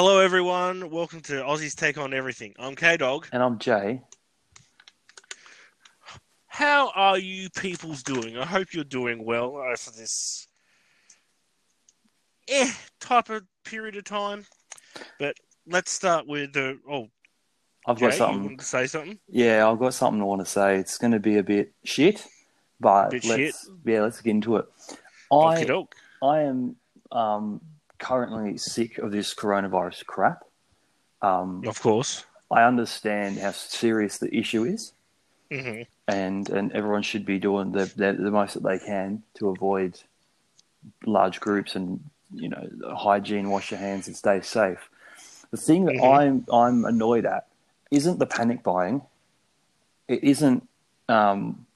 Hello, everyone. Welcome to Aussie's Take on Everything. I'm K Dog. And I'm Jay. How are you peoples doing? I hope you're doing well uh, for this eh type of period of time. But let's start with the oh. I've Jay, got something. to say something? Yeah, I've got something I want to say. It's going to be a bit shit, but Bit let's yeah, let's get into it. I. I am um, currently sick of this coronavirus crap. Um, Of course. I understand how serious the issue is, hmm and and everyone should be doing the the, the most that they can to avoid large groups and you know hygiene, wash your hands, and stay safe. The thing that Mhm. I'm I'm annoyed at isn't the panic buying. It isn't um,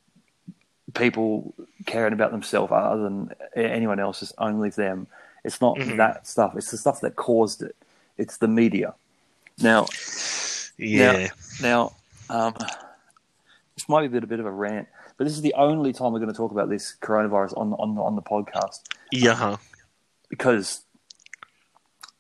people caring about themselves other than anyone else. It's only them. It's not Mhm. that stuff. It's the stuff that caused it. It's the media. Now, Yeah. now, um, this might be a bit, a bit of a rant, but this is the only time we're going to talk about this coronavirus on on on the podcast Yeah. huh. because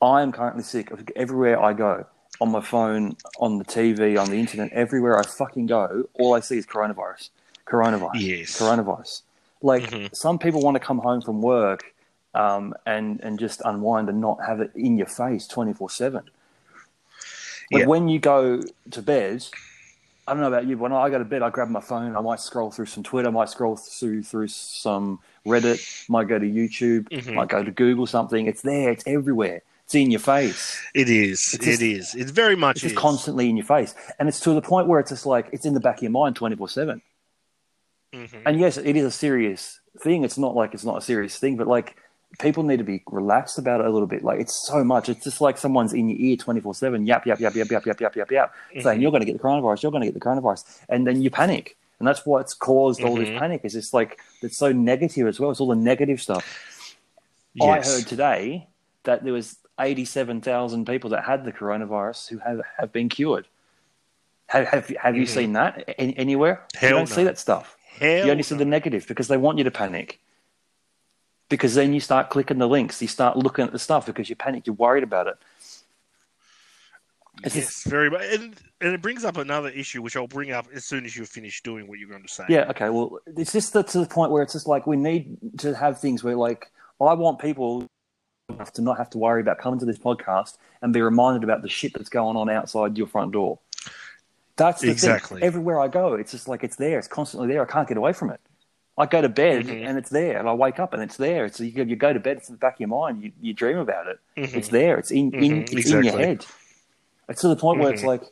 I am currently sick. of Everywhere I go, on my phone, on the TV, on the internet, everywhere I fucking go, all I see is coronavirus, coronavirus, Yes. coronavirus. Like Mhm. some people want to come home from work um, and and just unwind and not have it in your face twenty four seven. Like when you go to bed, I don't know about you, but when I go to bed, I grab my phone. I might scroll through some Twitter, I might scroll through through some Reddit, might go to YouTube, Mhm. might go to Google something. It's there. It's everywhere. It's in your face. It is. It's just- it is. It's very much It's just is. constantly in your face, and it's to the point where it's just like it's in the back of your mind twenty four seven. Mhm. And yes, it is a serious thing. It's not like it's not a serious thing, but like people need to be relaxed about it a little bit. Like it's so much. It's just like someone's in your ear twenty four seven, yap yap yap yap yap yap yap yap yap, saying Mhm. you're going to get the coronavirus, you're going to get the coronavirus, and then you panic, and that's what's caused all Mhm. this panic. Is it's like it's so negative as well. It's all the negative stuff. I heard today that there was eighty seven thousand people that had the coronavirus who have have been cured. Have have, have you Mhm. seen that any, anywhere? you Hell don't see that stuff. Hell You only see the negative because they want you to panic. Because then you start clicking the links, you start looking at the stuff because you panic, you're worried about it. It's yes, just- very much. And, and it brings up another issue, which I'll bring up as soon as you finish doing what you're going to say. Yeah, okay. Well, it's just the, to the point where it's just like we need to have things where, like, I want people to not have to worry about coming to this podcast and be reminded about the shit that's going on outside your front door. That's the Exactly. thing. Everywhere I go, it's just like it's there. It's constantly there. I can't get away from it. I go to bed Mhm. and it's there, and I wake up and it's there. It's you, go- you go to bed, it's in the back of your mind. You, you dream about it. Mhm. It's there. It's in, in Mhm, it's in your head. It's to the point where it's Mhm. like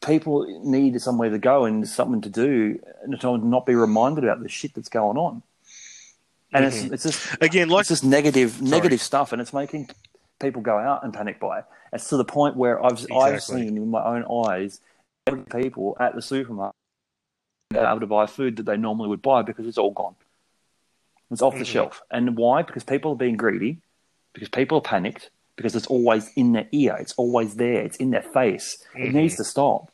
people need somewhere to go and something to do, and to not be reminded about the shit that's going on. And it's it's just Again, like it's just negative negative stuff, and it's making people go out and panic buy. It's to the point where I've I've seen in my own eyes people at the supermarket able to buy food that they normally would buy because it's all gone. It's off the Mhm. shelf. And why? Because people are being greedy, because people are panicked, because it's always in their ear, it's always there, it's in their face. It Mhm. needs to stop.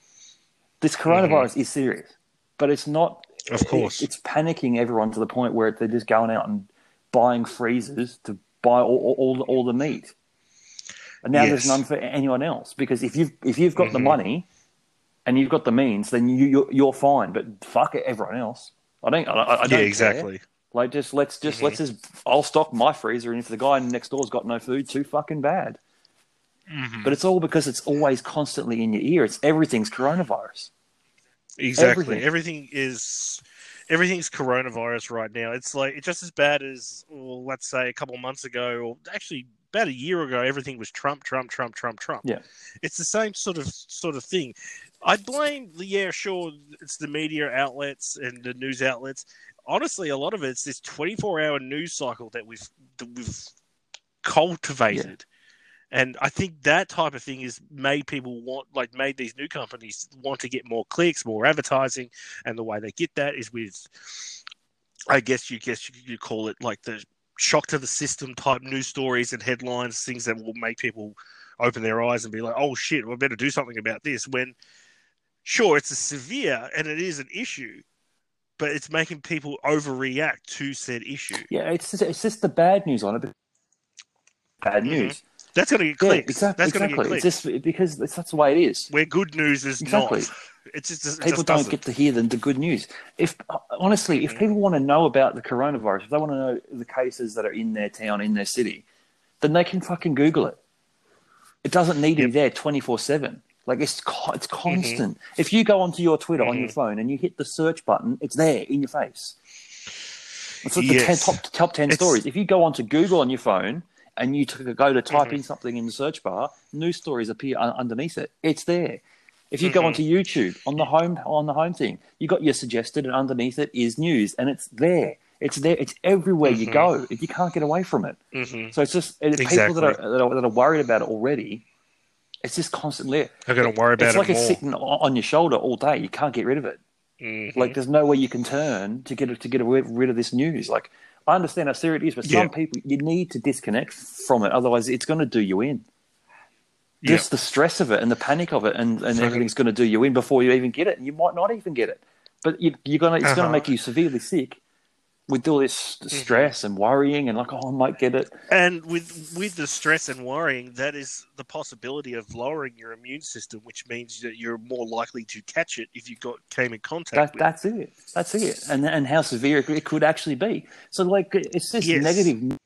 This coronavirus is serious, but it's not. Of course. it- it's panicking everyone to the point where they're just going out and buying freezers to buy all, all, all, the, all the meat. And now there's none for anyone else because if you've if you've got the Mhm. money and you've got the means, then you you're, you're fine. But fuck it, everyone else. I don't. I, I don't yeah, care. exactly. Like just let's just let's just I'll stock my freezer, and if the guy next door's got no food, too fucking bad. Mhm. But it's all because it's always constantly in your ear. It's everything's coronavirus. Exactly. everything. Everything is everything's coronavirus right now. It's like it's just as bad as well, let's say a couple months ago, or actually about a year ago, everything was Trump, Trump, Trump, Trump, Trump. Yeah. It's the same sort of sort of thing. I blame the yeah, sure, it's the media outlets and the news outlets. Honestly, a lot of it's this twenty four hour news cycle that we've that we've cultivated. And I think that type of thing has made people want, like, made these new companies want to get more clicks, more advertising, and the way they get that is with, I guess you guess you could call it like the shock to the system type news stories and headlines, things that will make people open their eyes and be like, "Oh shit, we better do something about this." When, sure, it's a severe and it is an issue, but it's making people overreact to said issue. Yeah, it's just, it's just the bad news on it. Bad Mhm. news. That's going to get Yeah, clicks. exactly. That's going to exactly. get It's just because that's, that's the way it is. Where good news is Exactly. not. It's just it people just don't doesn't. get to hear the, the good news. If honestly, if people want to know about the coronavirus, if they want to know the cases that are in their town, in their city, then they can fucking Google it. It doesn't need to be there twenty four seven. Like it's it's constant. If you go onto your Twitter on your phone and you hit the search button, it's there in your face. It's like the ten, top top ten It's- stories. If you go onto Google on your phone and you go to type Mm-hmm. in something in the search bar, news stories appear un- underneath it. It's there. If you go Mm-hmm. onto YouTube on the home on the home thing, you got your suggested, and underneath it is news, and it's there. It's there. It's everywhere you go. You can't get away from it. So it's just uh, people that are, that are that are worried about it already. It's just constantly. I'm going to worry about it. It's like it it's sitting on your shoulder all day. You can't get rid of it. Mhm. Like there's nowhere you can turn to get to get rid of this news. Like I understand how serious it is, but Yeah. some people you need to disconnect from it. Otherwise, it's going to do you in. Yeah. Just the stress of it and the panic of it, and, and Fucking- everything's going to do you in before you even get it, and you might not even get it. But you, you're gonna it's going Uh-huh. to make you severely sick with all this Mm-hmm. stress and worrying and like, oh, I might get it. And with with the stress and worrying, that is the possibility of lowering your immune system, which means that you're more likely to catch it if you got came in contact That, that's it. That's it. And and how severe it, it could actually be. So like it's just Yes. negative.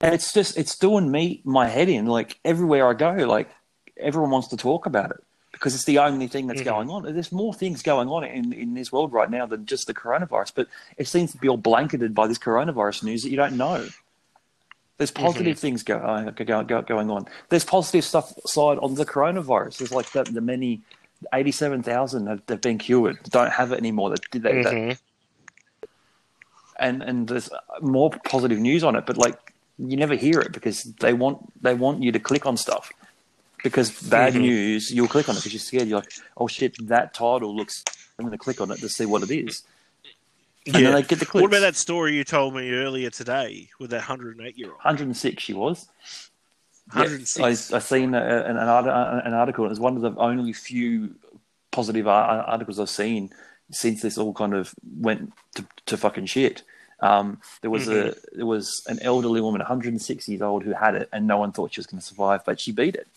And it's just it's doing me my head in. Like everywhere I go, like everyone wants to talk about it because it's the only thing that's Mhm. going on. There's more things going on in in this world right now than just the coronavirus, but it seems to be all blanketed by this coronavirus news that you don't know. There's positive things go, uh, go, go, going on. There's positive stuff side on the coronavirus. There's like the, the many, 87,000 have, have been cured, don't have it anymore. That, that, Mhm. and and there's more positive news on it, but like you never hear it because they want they want you to click on stuff. Because bad Mhm. news, you'll click on it because you're scared. You're like, oh shit, that title looks. I'm going to click on it to see what it is. And then they get the clicks. What about that story you told me earlier today with that 108 year old? 106 she was. 106. Yeah, I, I seen a, an, an, an article. It was one of the only few positive articles I've seen since this all kind of went to, to fucking shit. Um, there was a there was an elderly woman, 106 years old, who had it, and no one thought she was going to survive, but she beat it.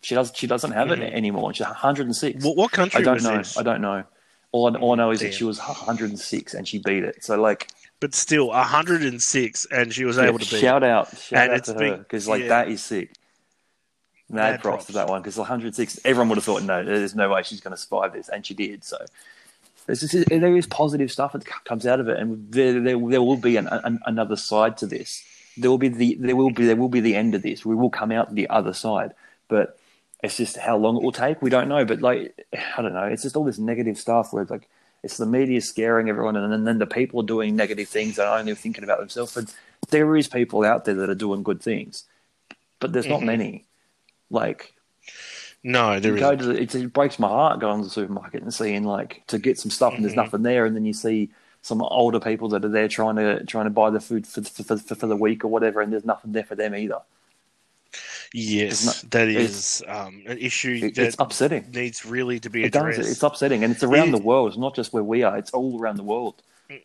She does. She doesn't have it Mhm. anymore. She's 106. What, what country I don't know. this? I don't know. All I, all I know is that she was 106 and she beat it. So like, But still, 106, and she was yeah, able to beat. shout out, shout And out it's to her because like yeah. that is sick. Mad, Mad props, to that one because 106. Everyone would have thought, no, there's no way she's going to survive this, and she did. So just, there is positive stuff that comes out of it, and there there, there will be an, an, another side to this. There will be the there will be there will be the end of this. We will come out the other side, but it's just how long it will take. We don't know. But like I don't know. It's just all this negative stuff where it's like it's the media scaring everyone, and then, then the people are doing negative things and only thinking about themselves. And there is people out there that are doing good things, but there's not Mhm. many. Like No, there go the, it, it breaks my heart going to the supermarket and seeing like to get some stuff and there's Mhm. nothing there, and then you see some older people that are there trying to trying to buy the food for for, for, for the week or whatever, and there's nothing there for them either. Yes, not- that is um, an issue It, that it's upsetting. needs really to be It does. addressed. It's upsetting, and it's around It- the world. It's not just where we are. It's all around the world, mm,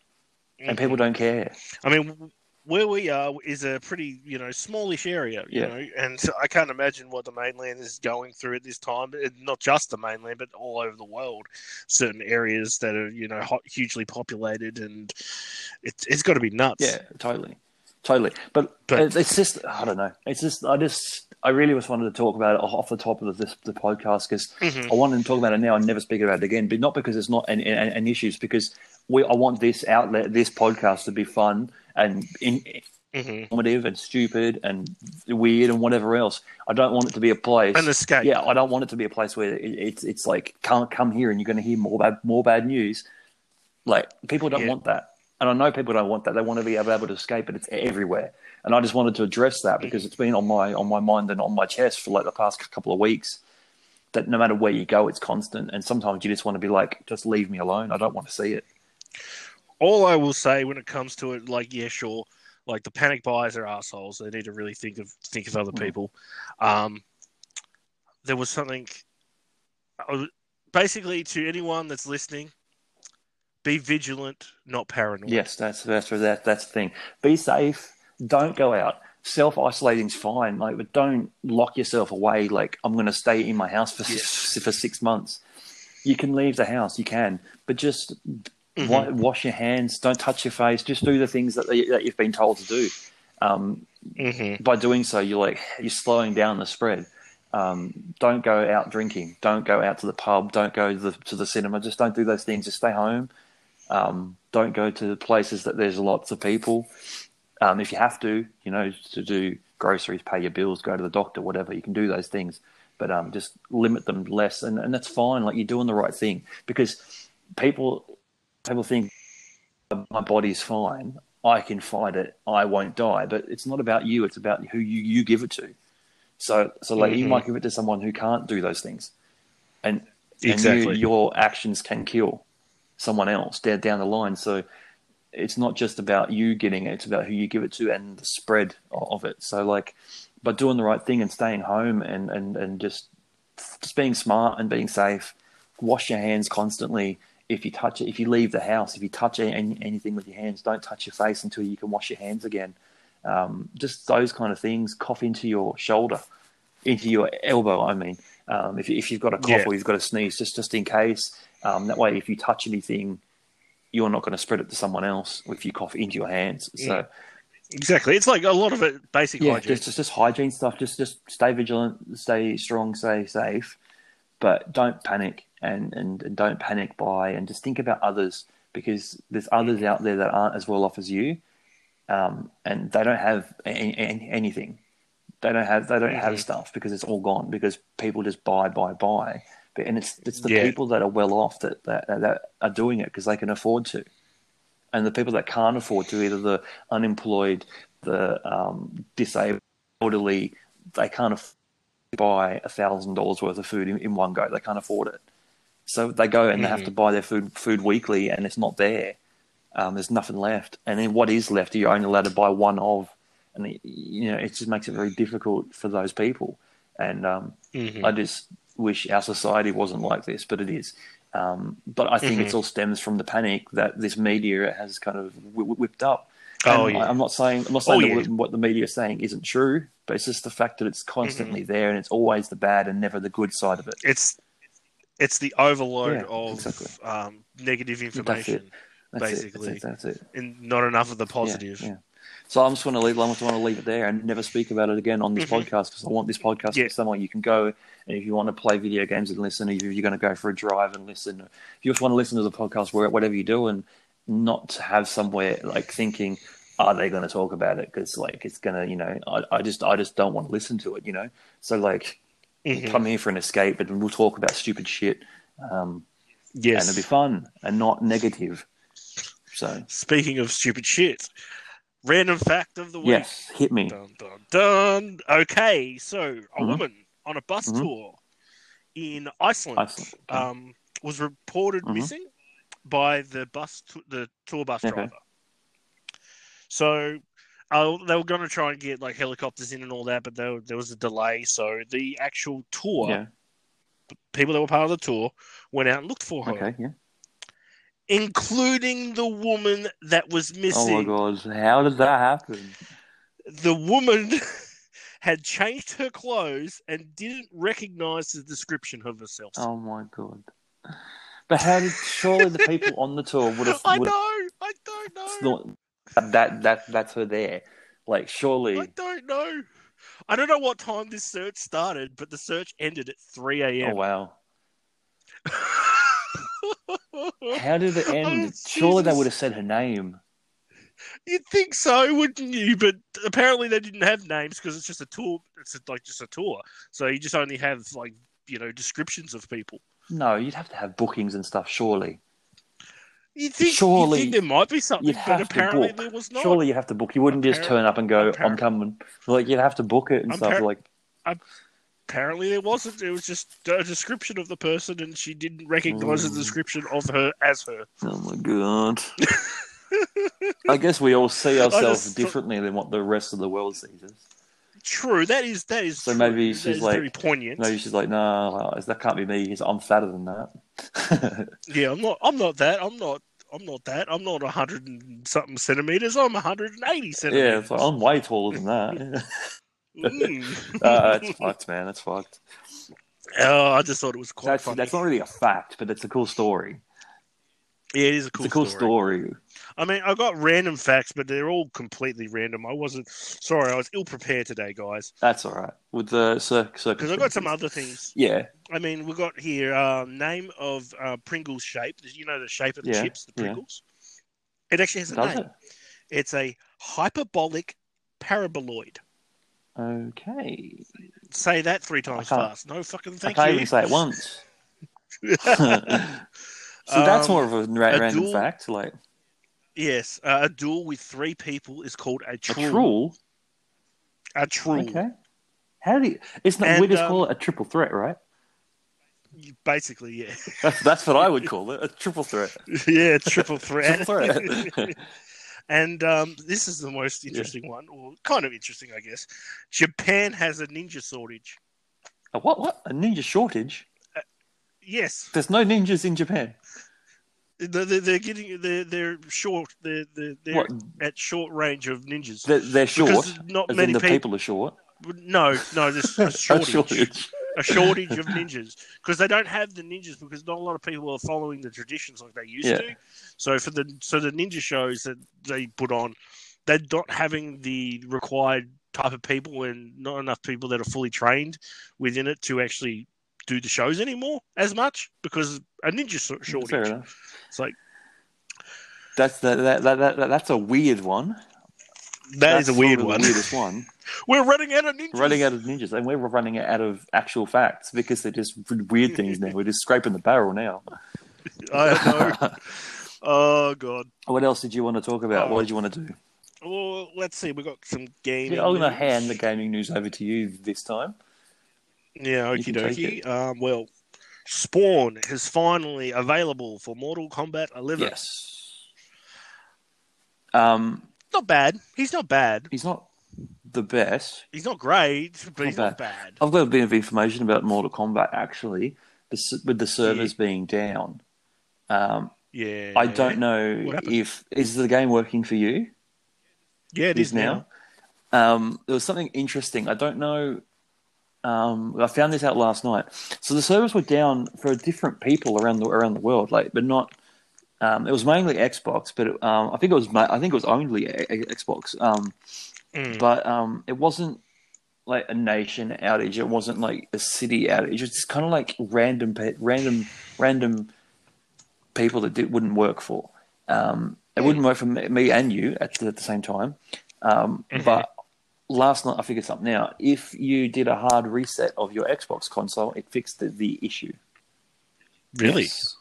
and mm, people mm. don't care. I mean, where we are is a pretty, you know, smallish area, you Yeah. know, and I can't imagine what the mainland is going through at this time. Not just the mainland, but all over the world. Certain areas that are, you know, hot, hugely populated, and it's it's got to be nuts. Yeah, totally, totally. But, But- it's just I don't know. It's just I just I really just wanted to talk about it off the top of this the podcast because Mhm. I wanted to talk about it now and never speak about it again. But not because it's not an, an, an issue, it's because we I want this outlet, this podcast, to be fun and in, Mhm. informative and stupid and weird and whatever else. I don't want it to be a place. An escape. Yeah, I don't want it to be a place where it, it's it's like can't come here and you're going to hear more bad more bad news. Like people don't Yeah. want that, and I know people don't want that. They want to be able to escape, but it's everywhere. And I just wanted to address that because it's been on my on my mind and on my chest for like the past couple of weeks. That no matter where you go, it's constant, and sometimes you just want to be like, just leave me alone. I don't want to see it. all I will say when it comes to it, like yeah, sure, like the panic buyers are assholes. They need to really think of think of other Mm. people. Um, there was something, basically, to anyone that's listening, be vigilant, not paranoid. Yes, that's that's that that's the thing. Be safe. Don't go out. self isolating's fine, like, but don't lock yourself away. Like, I'm going to stay in my house for Yeah. six, for six months. You can leave the house, you can, but just Mhm. wa- wash your hands. Don't touch your face. Just do the things that that you've been told to do. Um, Mhm. by doing so, you're like you're slowing down the spread. Um, don't go out drinking. Don't go out to the pub. Don't go to the, to the cinema. Just don't do those things. Just stay home. Um, don't go to places that there's lots of people. Um, if you have to, you know, to do groceries, pay your bills, go to the doctor, whatever, you can do those things. But um, just limit them less, and, and that's fine. Like you're doing the right thing because people people think my body's fine. I can fight it. I won't die. But it's not about you. It's about who you, you give it to. So so like you Mhm. might give it to someone who can't do those things, and and Exactly. you, your actions can kill someone else down down the line. So it's not just about you getting it; it's about who you give it to and the spread of it. So like by doing the right thing and staying home and and and just just being smart and being safe, wash your hands constantly. If you touch it, if you leave the house, if you touch any, anything with your hands, don't touch your face until you can wash your hands again. Um, just those kind of things. Cough into your shoulder, into your elbow. I mean, um, if, if you've got a cough Yeah. or you've got a sneeze, just just in case. Um, that way, if you touch anything, you're not going to spread it to someone else if you cough into your hands. So Yeah. Exactly. It's like a lot of it basic yeah, hygiene. just, just just hygiene stuff. Just just stay vigilant, stay strong, stay safe, but don't panic and, and, and don't panic by and just think about others because there's others out there that aren't as well off as you, um, and they don't have any, any, anything. They don't have they don't have Mhm. stuff because it's all gone because people just buy buy buy. But and it's it's the Yeah. people that are well off that that, that are doing it because they can afford to and the people that can't afford to, either the unemployed, the um, disabled, elderly, they can't afford to buy a thousand dollars worth of food in, in one go. They can't afford it, so they go and they have to buy their food food weekly, and it's not there. Um, there's nothing left, and then what is left, you're only allowed to buy one of, and it, you know it just makes it very difficult for those people. And um, Mhm. I just wish our society wasn't like this, but it is. Um, but I think Mhm. it's all stems from the panic that this media has kind of whi- whipped up. Oh, yeah. I, am not saying I'm not saying Oh, yeah. what- the media is saying isn't true, but it's just the fact that it's constantly Mm-hmm. there and it's always the bad and never the good side of it. It's it's the overload Yeah, of exactly. um, negative That's information it. That's Basically. it. That's it. That's it. and not enough of the Yeah, positive. So I'm just going to leave. I just want to leave it there and never speak about it again on this Mhm. podcast because I want this podcast to Yeah. be somewhere you can go and if you want to play video games and listen, if you're going to go for a drive and listen, if you just want to listen to the podcast where whatever you do and not to have somewhere like thinking, are they going to talk about it? Because like it's going to, you know, I, I just I just don't want to listen to it, you know. So like, Mhm. come here for an escape and we'll talk about stupid shit. Um, Yes. and it'll be fun and not negative. So Speaking of stupid shit, random fact of the week. yes, hit me. Dun, dun, dun. Okay, so a Mhm. woman on a bus Mhm. tour in Iceland, Iceland, um, was reported Mhm. missing by the bus, t- the tour bus Okay. driver. So uh, they were going to try and get like helicopters in and all that, but there, there was a delay. So the actual tour, Yeah. people that were part of the tour, went out and looked for her, Okay. Yeah. Including the woman that was missing. Oh my god! How did that happen? the woman had changed her clothes and didn't recognize the description of herself. Oh my god! But how did surely the people on the tour would have? I would know, I don't know, Not, that that that's her there. Like surely. I don't know. I don't know what time this search started, but the search ended at 3 AM. Oh wow! How did it oh, end? Oh, surely they would have said her name. You'd think so, wouldn't you? But apparently they didn't have names because it's just a tour. It's like just a tour, so you just only have like you know descriptions of people. No, you'd have to have bookings and stuff. Surely, You think? Surely you think there might be something, you'd but have to apparently book. there was not. surely you have to book. You wouldn't just turn up and go, "I'm coming." Like you'd have to book it and stuff. Like Apparently there wasn't. It was just a description of the person, and she didn't recognize Mm. the description of her as her. Oh my god. I guess we all see ourselves just- differently than what the rest of the world sees us. True, that is that is. So true. maybe she's like- very poignant. Maybe she's like, no, that can't be me I'm fatter than that. Yeah, I'm not. I'm not that. I'm not I'm not that. I'm not hundred and something centimeters. I'm 180 Yeah, centimeters. like, I'm way taller than that. Mm. uh, it's fucked, man. It's fucked. Oh, I just thought it was quite That's funny. that's not really a fact, but it's a cool story. yeah, it is a cool, it's a cool story. story. I mean, I got random facts, but they're all completely random. I wasn't sorry. I was ill prepared today, guys, That's all right. With the circ because I got some other things. Yeah, I mean, we got here uh, name of uh, Pringles shape. You know the shape of the Yeah, chips, the yeah. Pringles. It actually has a does name. it? It's a hyperbolic paraboloid. Okay. Say that three times fast. No fucking thank I can't you. even say it once. so that's Um, more of a, ra- a random dual- fact. Like yes, uh, a duel with three people is called a a truel. truel. A truel. Okay. How do you? It's not. And, we just um, call it a triple threat, right? Basically, yeah. That's that's what I would call it. A triple threat. yeah, triple threat. Triple threat. and um, this is the most interesting one, or kind of interesting, I guess. Japan has a ninja shortage. a what? What? A ninja shortage? Yes, There's no ninjas in Japan. they're, they're getting they're they're short. They're they're, they're at short range of ninjas. They're, they're short. Because not many the people. people are short. No, no, there's a A shortage. A shortage of ninjas because they don't have the ninjas because not a lot of people are following the traditions like they used Yeah. to. So for the so the ninja shows that they put on, they're not having the required type of people and not enough people that are fully trained within it to actually do the shows anymore as much because a ninja shortage. enough. It's like That's the, that, that, that, that's a weird one. That is a weird sort of one. The weirdest one. We're running out of ninjas. running out of ninjas, and we're running out of actual facts because they're just weird things now. We're just scraping the barrel now. I know. oh god. what else did you want to talk about? Oh. What did you want to do? Well, let's see. We got some gaming. Yeah, I'm going to hand the gaming news over to you this time. Yeah, okie dokie. Um, well, Spawn is finally available for Mortal Kombat 11. Yes. Um, Not bad. He's not bad. he's not the best. He's not great, but Not he's not bad. I've got a bit of information about Mortal Kombat actually, with the servers being down. Um, Yeah. I don't know if is the game working for you. Yeah, it is now. Um, there was something interesting. I don't know. Um, I found this out last night. So the servers were down for different people around the around the world, like, but not. Um, it was mainly Xbox, but it, um, I think it was I think it was only a- a- Xbox. Um, Mm. but um, it wasn't like a nation outage. It wasn't like a city outage. It's kind of like random, pe- random, random people that it wouldn't work for. Um, it wouldn't work for me, me and you at the, at the same time. Um, Mhm. But last night I figured something out. If you did a hard reset of your Xbox console, it fixed the, the issue. Really? Yes.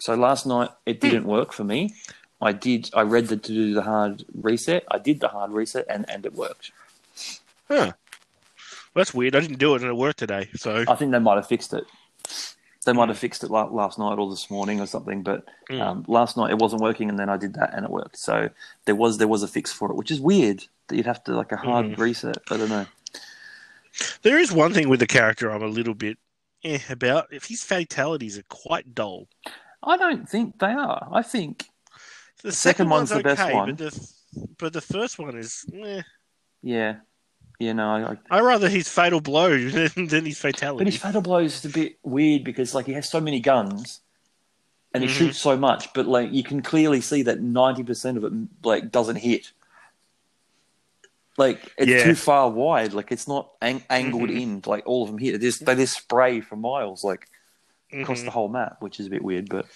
So last night it didn't work for me. I did. I read the to do the hard reset. I did the hard reset, and, and it worked. Huh. That's weird. I didn't do it and it worked today. So, I think they might have fixed it. They might have fixed it la- last night or this morning or something. But Mm. um, last night it wasn't working, and then I did that and it worked. So there was there was a fix for it, which is weird that you'd have to like a hard Mhm. reset. I don't know. there is one thing with the character I'm a little bit eh, about. If his fatalities are quite dull. I don't think they are. I think The second second, one's one's, the best one. but the but the first one is. Eh. yeah, yeah. know, I, I, rather his fatal blow than, than his fatality. but his fatal blow is a bit weird because like he has so many guns. And he Mhm. shoots so much, but like you can clearly see that ninety percent of it like doesn't hit. Like it's Yeah. too far wide. Like it's not ang- angled Mhm. in. Like all of them hit. They just they just spray for miles, like across Mhm. the whole map, which is a bit weird. But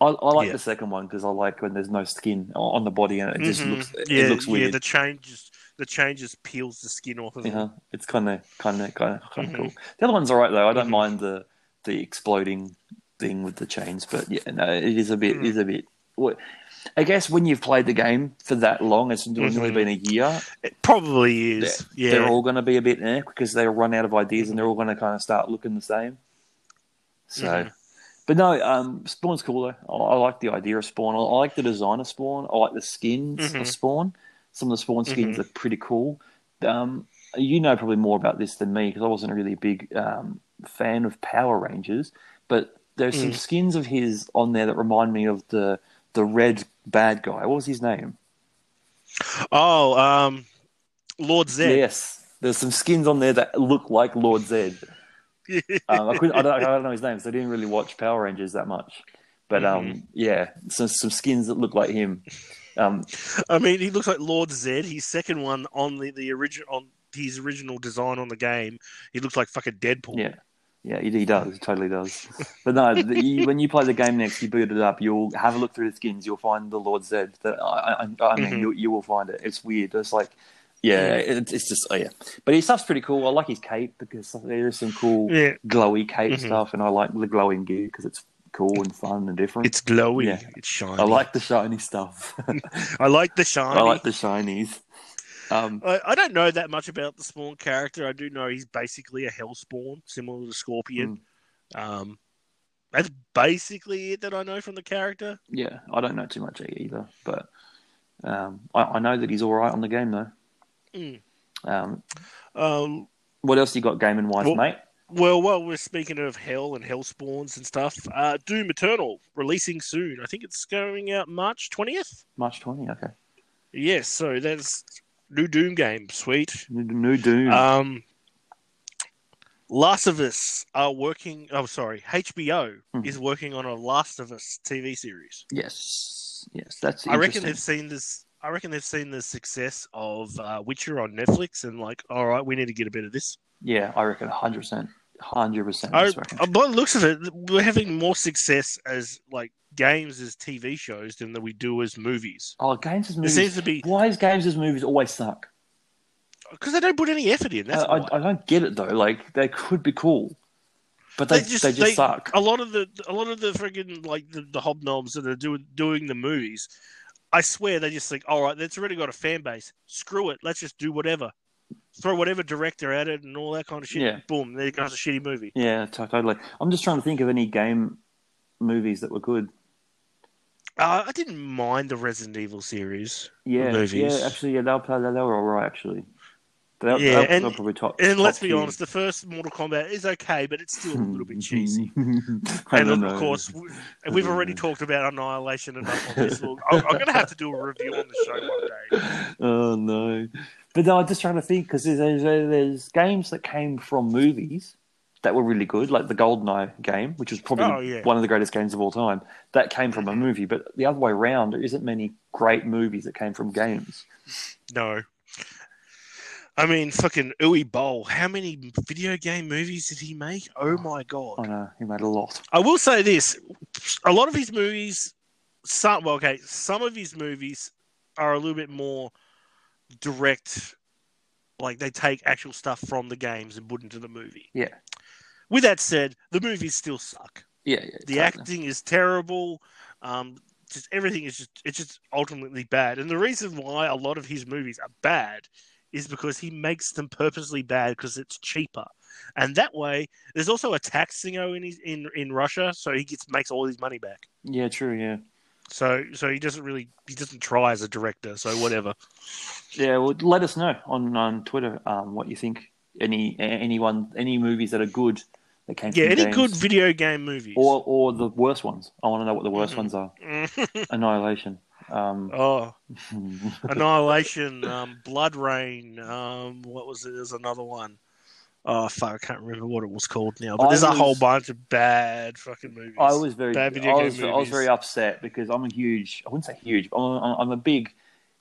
I, I like Yeah. the second one because I like when there's no skin on the body and it just Mhm. looks yeah, it looks Yeah, weird. the changes the changes peels the skin off of Yeah, him. it's kind of kind of kind of Mhm. cool. The other one's alright though. I don't Mhm. mind the the exploding thing with the chains, but yeah, no, it is a bit Mm. it is a bit. I guess when you've played the game for that long, it's only Mhm. been a year. It probably is. Yeah. They're all going to be a bit eh because they'll run out of ideas and they're all going to kind of start looking the same. So, Mhm. but no, um, Spawn's cool though. I, I like the idea of Spawn. I, I like the design of Spawn. I like the skins Mhm. of Spawn. Some of the Spawn skins Mhm. are pretty cool. Um, you know probably more about this than me because I wasn't really a big um, fan of Power Rangers, but there's some Mm. skins of his on there that remind me of the the red bad guy. What was his name? Oh, um, Lord Zed. Yes, there's some skins on there that look like Lord Zed. Um, I, couldn't, I, don't, I don't know his name, so I didn't really watch Power Rangers that much. But um, Mhm. yeah, some some skins that look like him. Um, I mean, he looks like Lord Zed. His second one on the, the original on his original design on the game, he looks like fucking Deadpool. yeah, yeah, he, he does, he totally does. But no, the, you, when you play the game next, you boot it up. You'll have a look through the skins. You'll find the Lord Zed. That I, I, I mean, Mhm. you, you will find it. It's weird. It's like. Yeah, it, it's just oh yeah, but his stuff's pretty cool. I like his cape because there's some cool Yeah, glowy cape Mhm. stuff, and I like the glowing gear because it's cool and fun and different. it's glowy. Yeah. It's shiny. I like the shiny stuff. I like the shiny. I like the shinies. Um, I, I don't know that much about the Spawn character. I do know he's basically a Hellspawn, similar to Scorpion. Hmm. Um, that's basically it that I know from the character. yeah, I don't know too much either, but um, I, I know that he's all right on the game though. Mm. Um, Um, what else you got gaming wise, Well- mate? well, while we're speaking of hell and hell spawns and stuff, uh, Doom Eternal releasing soon. I think it's going out March twentieth. March twenty. Okay. Yes, so that's new Doom game. Sweet. New, new Doom. Um, Last of Us are working. Oh, sorry, HBO Hmm. is working on a Last of Us TV series. yes, yes, that's. I reckon they've seen this. I reckon they've seen the success of uh, Witcher on Netflix and like, all right, we need to get a bit of this. Yeah, I reckon hundred percent, hundred percent. I, uh, by the looks of it, we're having more success as like games as TV shows than that we do as movies. Oh, games as movies. seems to be Why is games as movies always suck? because they don't put any effort in. That's I. I, I don't get it though. Like they could be cool, but they, They just- they just they- suck. a lot of the a lot of the friggin' like the, the hobnobs that are doing doing the movies, I swear they just think, all right, that's already got a fan base. Screw it, let's just do whatever. Throw whatever director at it and all that kind of shit. Yeah. Boom, there goes a shitty movie. Yeah, to- totally. I'm just trying to think of any game movies that were good. Uh, I didn't mind the Resident Evil series. Yeah, movies. yeah. Actually, yeah, they were, they were all right. Actually, they, Yeah, they, and- probably top. And top let's be honest, the first Mortal Kombat is okay, but it's still a little bit cheesy. And of know. course, we- and we've already talked about Annihilation enough on this. Look, I'm, I'm going to have to do a review on the show one day. oh no! But no, I'm just trying to think because there's, there's there's games that came from movies that were really good, like the GoldenEye game, which was probably Oh, yeah. one of the greatest games of all time. That came from a mm-hmm. movie, but the other way around, there isn't many great movies that came from games. No. I mean, fucking Uwe Boll. How many video game movies did he make? Oh my god! I know he made a lot. I will say this: a lot of his movies, some well, okay, some of his movies are a little bit more direct. Like they take actual stuff from the games and put into the movie. Yeah. With that said, the movies still suck. Yeah, yeah. The acting is terrible. Um, just everything is just it's just ultimately bad. And the reason why a lot of his movies are bad is because he makes them purposely bad because it's cheaper. And that way, there's also a tax thingo in his, in in Russia, so he gets makes all his money back. Yeah, true. Yeah. So so he doesn't really he doesn't try as a director. So whatever. Yeah, well, let us know on on Twitter um, what you think. Any anyone any movies that are good that came Yeah, any games. good video game movies. or or the worst ones. I want to know what the worst Mhm. ones are. Annihilation. Um, oh, Annihilation, um, BloodRayne. Um, what was it? There's another one. Oh fuck, I can't remember what it was called now. But I there's a whole bunch of bad fucking movies. I was very, I Bad video game was, I was very upset because I'm a huge, I wouldn't say huge, but I'm, I'm a big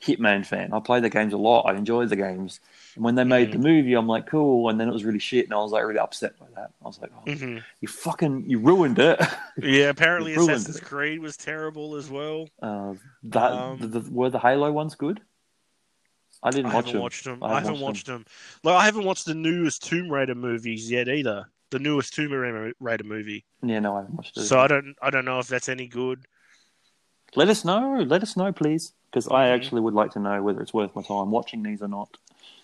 Hitman fan. I play the games a lot. I enjoy the games. And when they made Mhm. the movie, I'm like, cool. And then it was really shit, and I was like really upset by that. I was like, oh, Mhm. you fucking, you ruined it. Yeah, apparently Assassin's it. Creed was terrible as well. uh, that Um, the, the, were the Halo ones good? I didn't I watch haven't them. watched them. I I haven't haven't watched watched them. Like I haven't watched the newest Tomb Raider movies yet either. The newest Tomb Raider movie. Yeah, no, I haven't watched it. So I don't I don't know if that's any good. Let us know. Let us know, please, because I Mhm. actually would like to know whether it's worth my time watching these or not.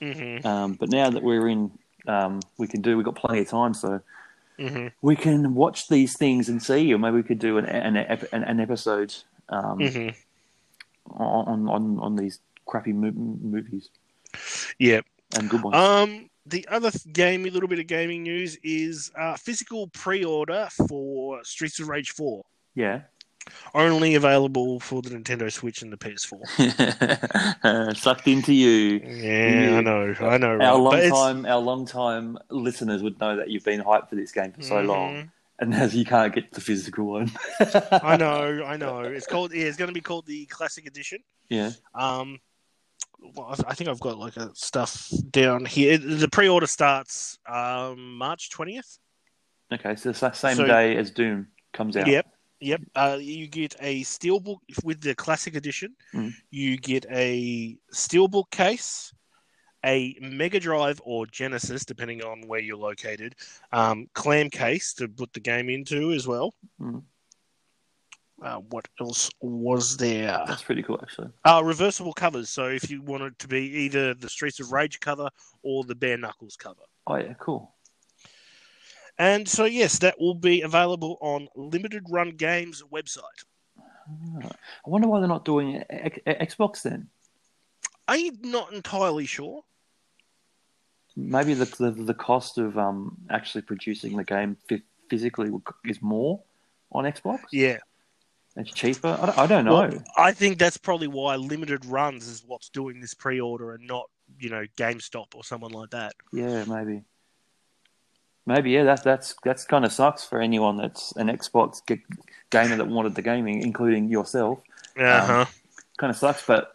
Hmm Um, but now that we're in, um, we can do. We've got plenty of time, so hmm we can watch these things and see, or maybe we could do an an, an, an episode um, hmm on, on on these crappy mo- movies Yeah. and good ones. Um, the other th- game, a little bit of gaming news is uh, physical pre-order for Streets of Rage Four. yeah, Only available for the Nintendo Switch and the PS4. Sucked into you. Yeah, I know, I know. Right? Our long time, our long time listeners would know that you've been hyped for this game for so long, Mhm. and now you can't get the physical one. I know, I know. It's called. Yeah, it's going to be called the Classic Edition. Yeah. Um, well, I- I think I've got like a stuff down here. The pre-order starts um, March twentieth. Okay, so it's the same So- day as Doom comes out. Yep, yep. Uh, you get a steelbook with the Classic Edition. Mm. You get a steelbook case, a Mega Drive or Genesis, depending on where you're located, um, clam case to put the game into as well. Mm. Uh, what else was there? That's pretty cool, actually. Uh, reversible covers. So if you want it to be either the Streets of Rage cover or the Bare Knuckles cover. Oh yeah, cool. And so, yes, that will be available on Limited Run Games website. Ah, I wonder why they're not doing X- Xbox then. I'm not entirely sure. Maybe the the, the cost of um actually producing the game fi- physically is more on Xbox. Yeah. It's cheaper. I don't, I don't know. Well, I think that's probably why Limited Runs is what's doing this pre order and not, you know, GameStop or someone like that. Yeah, maybe. Maybe yeah. That that's that's kind of sucks for anyone that's an Xbox g- gamer that wanted the gaming, including yourself. Uh huh. Kind of sucks, but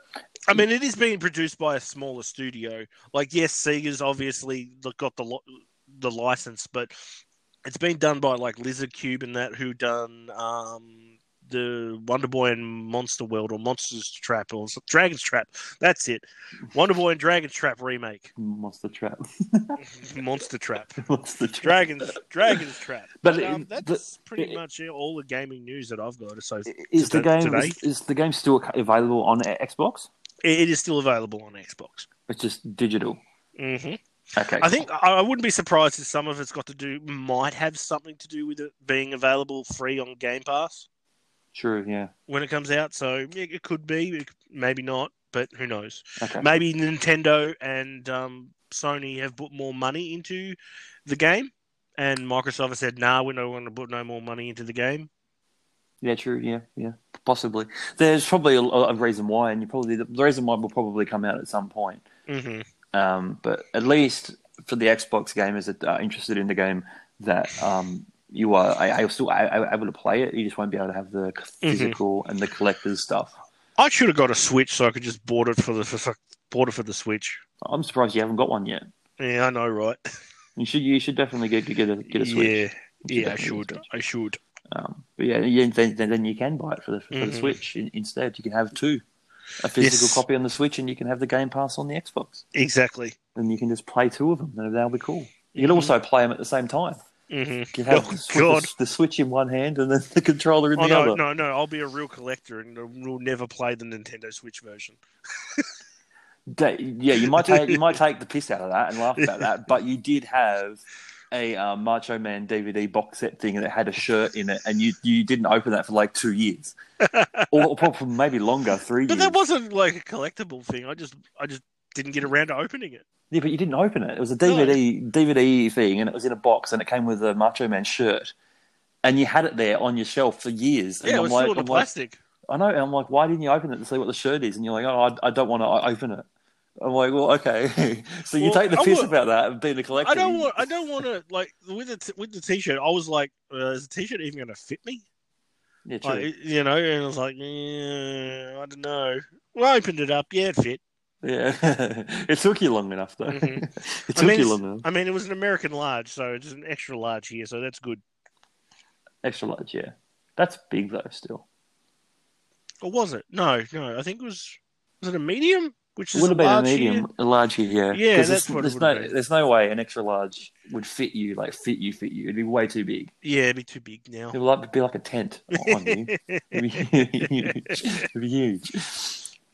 I mean, it is being produced by a smaller studio. Like, yes, Sega's obviously got the the license, but it's been done by like Lizardcube and that who done um, the Wonder Boy and Monster World or Monsters Trap or Dragon's Trap. That's it. Wonder Boy and Dragon's Trap remake. Monster Trap, Monster Trap. Monster Trap. Dragons, Dragon's Trap. But But, um, it- that's the- pretty it- much all the gaming news that I've got. So Is the game today? is, is the game still available on Xbox? it it is still available on Xbox. It's just digital. hmm Okay. I think I wouldn't be surprised if some of it's got to do might have something to do with it being available free on Game Pass True. Yeah. when it comes out. So it could be, it- maybe not, but who knows? Okay. Maybe Nintendo and um, Sony have put more money into the game, and Microsoft has said, "Nah, we're not going to put no more money into the game." Yeah, true. Yeah, yeah, possibly. There's probably a, a reason why, and you probably the reason why will probably come out at some point. hmm Um, but at least for the Xbox gamers that are interested in the game, that um, you are I, I still I, I able to play it. You just won't be able to have the physical and the collector's stuff. I should have got a Switch so I could just bought it for the for, bought it for the Switch. I'm surprised you haven't got one yet. Yeah, I know, right? You should you should definitely get get a get a Switch. Yeah, yeah, I should. get a Switch. I should. Um, but yeah, then, then then you can buy it for the for the Mhm. Switch instead. You can have two, a physical Yes. copy on the Switch, and you can have the Game Pass on the Xbox. Exactly. and you can just play two of them. and That'll be cool. You can Mhm. also play them at the same time. Hmm You have Oh, the, sw- God. the, Switch in one hand and then the controller in Oh the no, other. no, no! I'll be a real collector and will never play the Nintendo Switch version. Yeah, you might take you might take the piss out of that and laugh about that, but you did have a uh, Macho Man DVD box set thing that had a shirt in it, and you you didn't open that for like two years, or, or probably maybe longer, three But years. that wasn't like a collectible thing. I just, I just didn't get around to opening it. Yeah, but you didn't open it. It was a DVD DVD thing, and it was in a box, and it came with a Macho Man shirt, and you had it there on your shelf for years. And Yeah, it I'm was like, in I'm like, plastic. I know, and I'm like, why didn't you open it to see what the shirt is? And you're like, oh, I, I don't want to open it. I'm like, well, okay. so you Well, take the piss would- about that and being a collector. I don't want, I don't want to like with the t- with the T-shirt. I was like, uh, is the T-shirt even going to fit me? Yeah, true. Like, you know, and I was like, yeah, I don't know. Well, I opened it up. Yeah, it fit. Yeah, it took you long enough though. Mhm. it I took mean, you long enough. I mean, it was an American large, so it's an extra large here, so that's good. Extra large, yeah. That's big though. Still, Or was it? No, no. I think it was. Was it a medium? Which would have been a medium, here? a large here. Yeah, Yeah, that's there's, what it there's no, been. there's no way an extra large would fit you, like fit you, fit you. It'd be way too big. Yeah, it'd be too big now. It would like, be like a tent on you. It'd be huge. It'd be huge.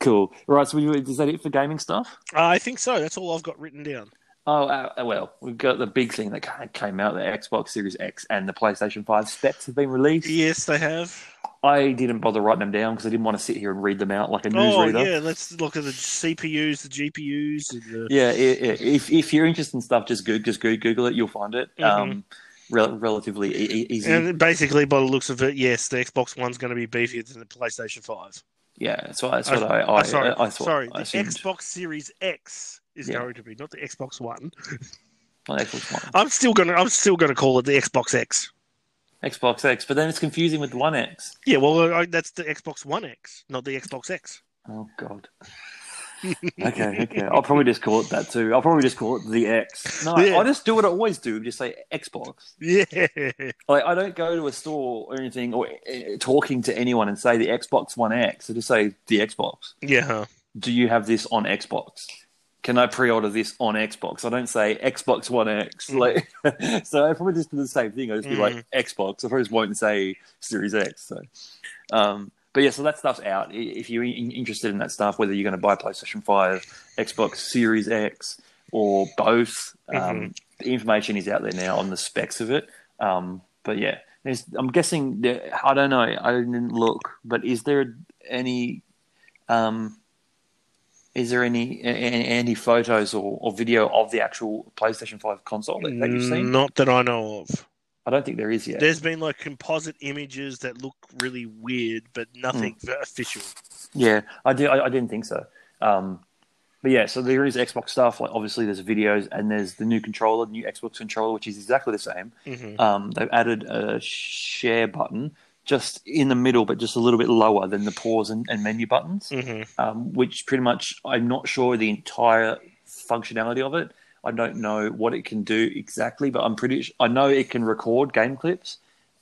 Cool. Right. So, we, is that it for gaming stuff? I think so. That's all I've got written down. Oh uh, well, we've got the big thing that ca- came out: the Xbox Series X and the PlayStation Five specs have been released. Yes, they have. I didn't bother writing them down because I didn't want to sit here and read them out like a newsreader. Oh newsreader. yeah, let's look at the CPUs, the GPUs. And the... Yeah, if if you're interested in stuff, just Google, just Google it. You'll find it. Mhm. Um, rel- relatively e- easy. And basically, by the looks of it, yes, the Xbox One's going to be beefier than the PlayStation Five. Yeah, that's what, that's oh, what I, I, Oh, sorry, I, I thought. sorry, I the. Xbox Series X is Yeah. going to be not the Xbox One. Not Xbox One. I'm still gonna, I'm still gonna call it the Xbox X. Xbox X, but then it's confusing with the One X. Yeah, well, uh, I, that's the Xbox One X, not the Xbox X. Oh God. Okay, okay. I'll probably just call it that too. I'll probably just call it the X. No, Yeah. I just do what I always do. Just say Xbox. Yeah, Like I don't go to a store or anything or uh, talking to anyone and say the Xbox One X. I just say the Xbox. yeah. Do you have this on Xbox? Can I pre-order this on Xbox? I don't say Xbox One X. Mm. Like, so I probably just do the same thing. I just be Mm. like Xbox. I probably just won't say Series X. So, um, but yeah, so that stuff's out. If you're in- interested in that stuff, whether you're going to buy PlayStation Five, Xbox Series X, or both, um, Mm-hmm. the information is out there now on the specs of it. Um, but yeah, there's, I'm guessing. There, I don't know. I didn't look, but is there any? Um, is there any any, any photos or, or video of the actual PlayStation Five console that, that you've seen? Not that I know of. I don't think there is yet. There's been like composite images that look really weird, but nothing Hmm. official. Yeah, I did. I, I didn't think so. Um, but yeah, so there is Xbox stuff. Like obviously, there's videos and there's the new controller, the new Xbox controller, which is exactly the same. hmm Um, they've added a share button just in the middle, but just a little bit lower than the pause and, and menu buttons, hmm um, which pretty much I'm not sure the entire functionality of it. I don't know what it can do exactly, but I'm pretty. I know it can record game clips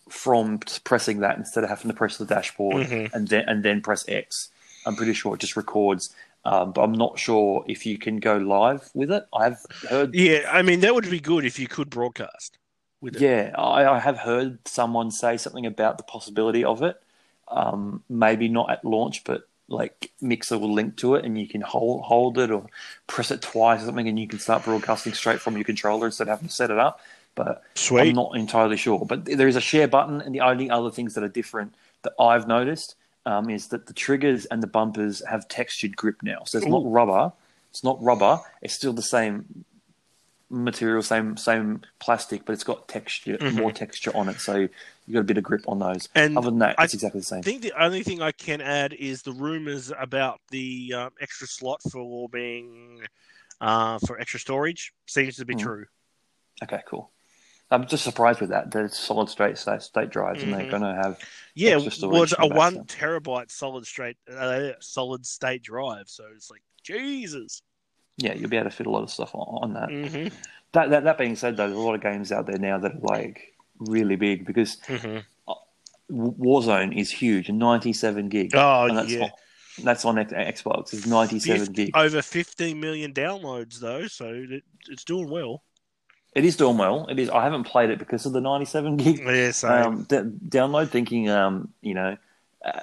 from pressing that instead of having to press the dashboard Mhm. and then and then press X. I'm pretty sure it just records, um, but I'm not sure if you can go live with it. I've heard Yeah, I mean that would be good if you could broadcast with it. Yeah, I, I have heard someone say something about the possibility of it. Um, maybe not at launch, but like Mixer will link to it, and you can hold hold it or press it twice or something, and you can start broadcasting straight from your controller instead of having to set it up. But Sweet. I'm not entirely sure. But there is a share button, and the only other things that are different that I've noticed um, is that the triggers and the bumpers have textured grip now. So it's not rubber. It's not rubber. It's still the same material, same same plastic, but it's got texture, Mhm. more texture on it. So you got a bit of grip on those. And Other than that, I it's exactly the same. I think the only thing I can add is the rumors about the um, extra slot for being uh, for extra storage seems to be Mhm. true. Okay, cool. I'm just surprised with that. The solid state state, state drives, and they're Mhm. going to have Yeah, was a one terabyte solid straight uh, solid state drive. So it's like Jesus. Yeah, you'll be able to fit a lot of stuff on, on that. hmm that. That that being said, though, there's a lot of games out there now that are like really big because hmm Warzone is huge, 97 gig. Oh and that's yeah, on, that's on Xbox. It's 97 Fif- gig. over 15 million downloads though, so it, it's doing well. It is doing well. It is. I haven't played it because of the 97 gig Yeah, um, d- download. Thinking, um, you know, uh,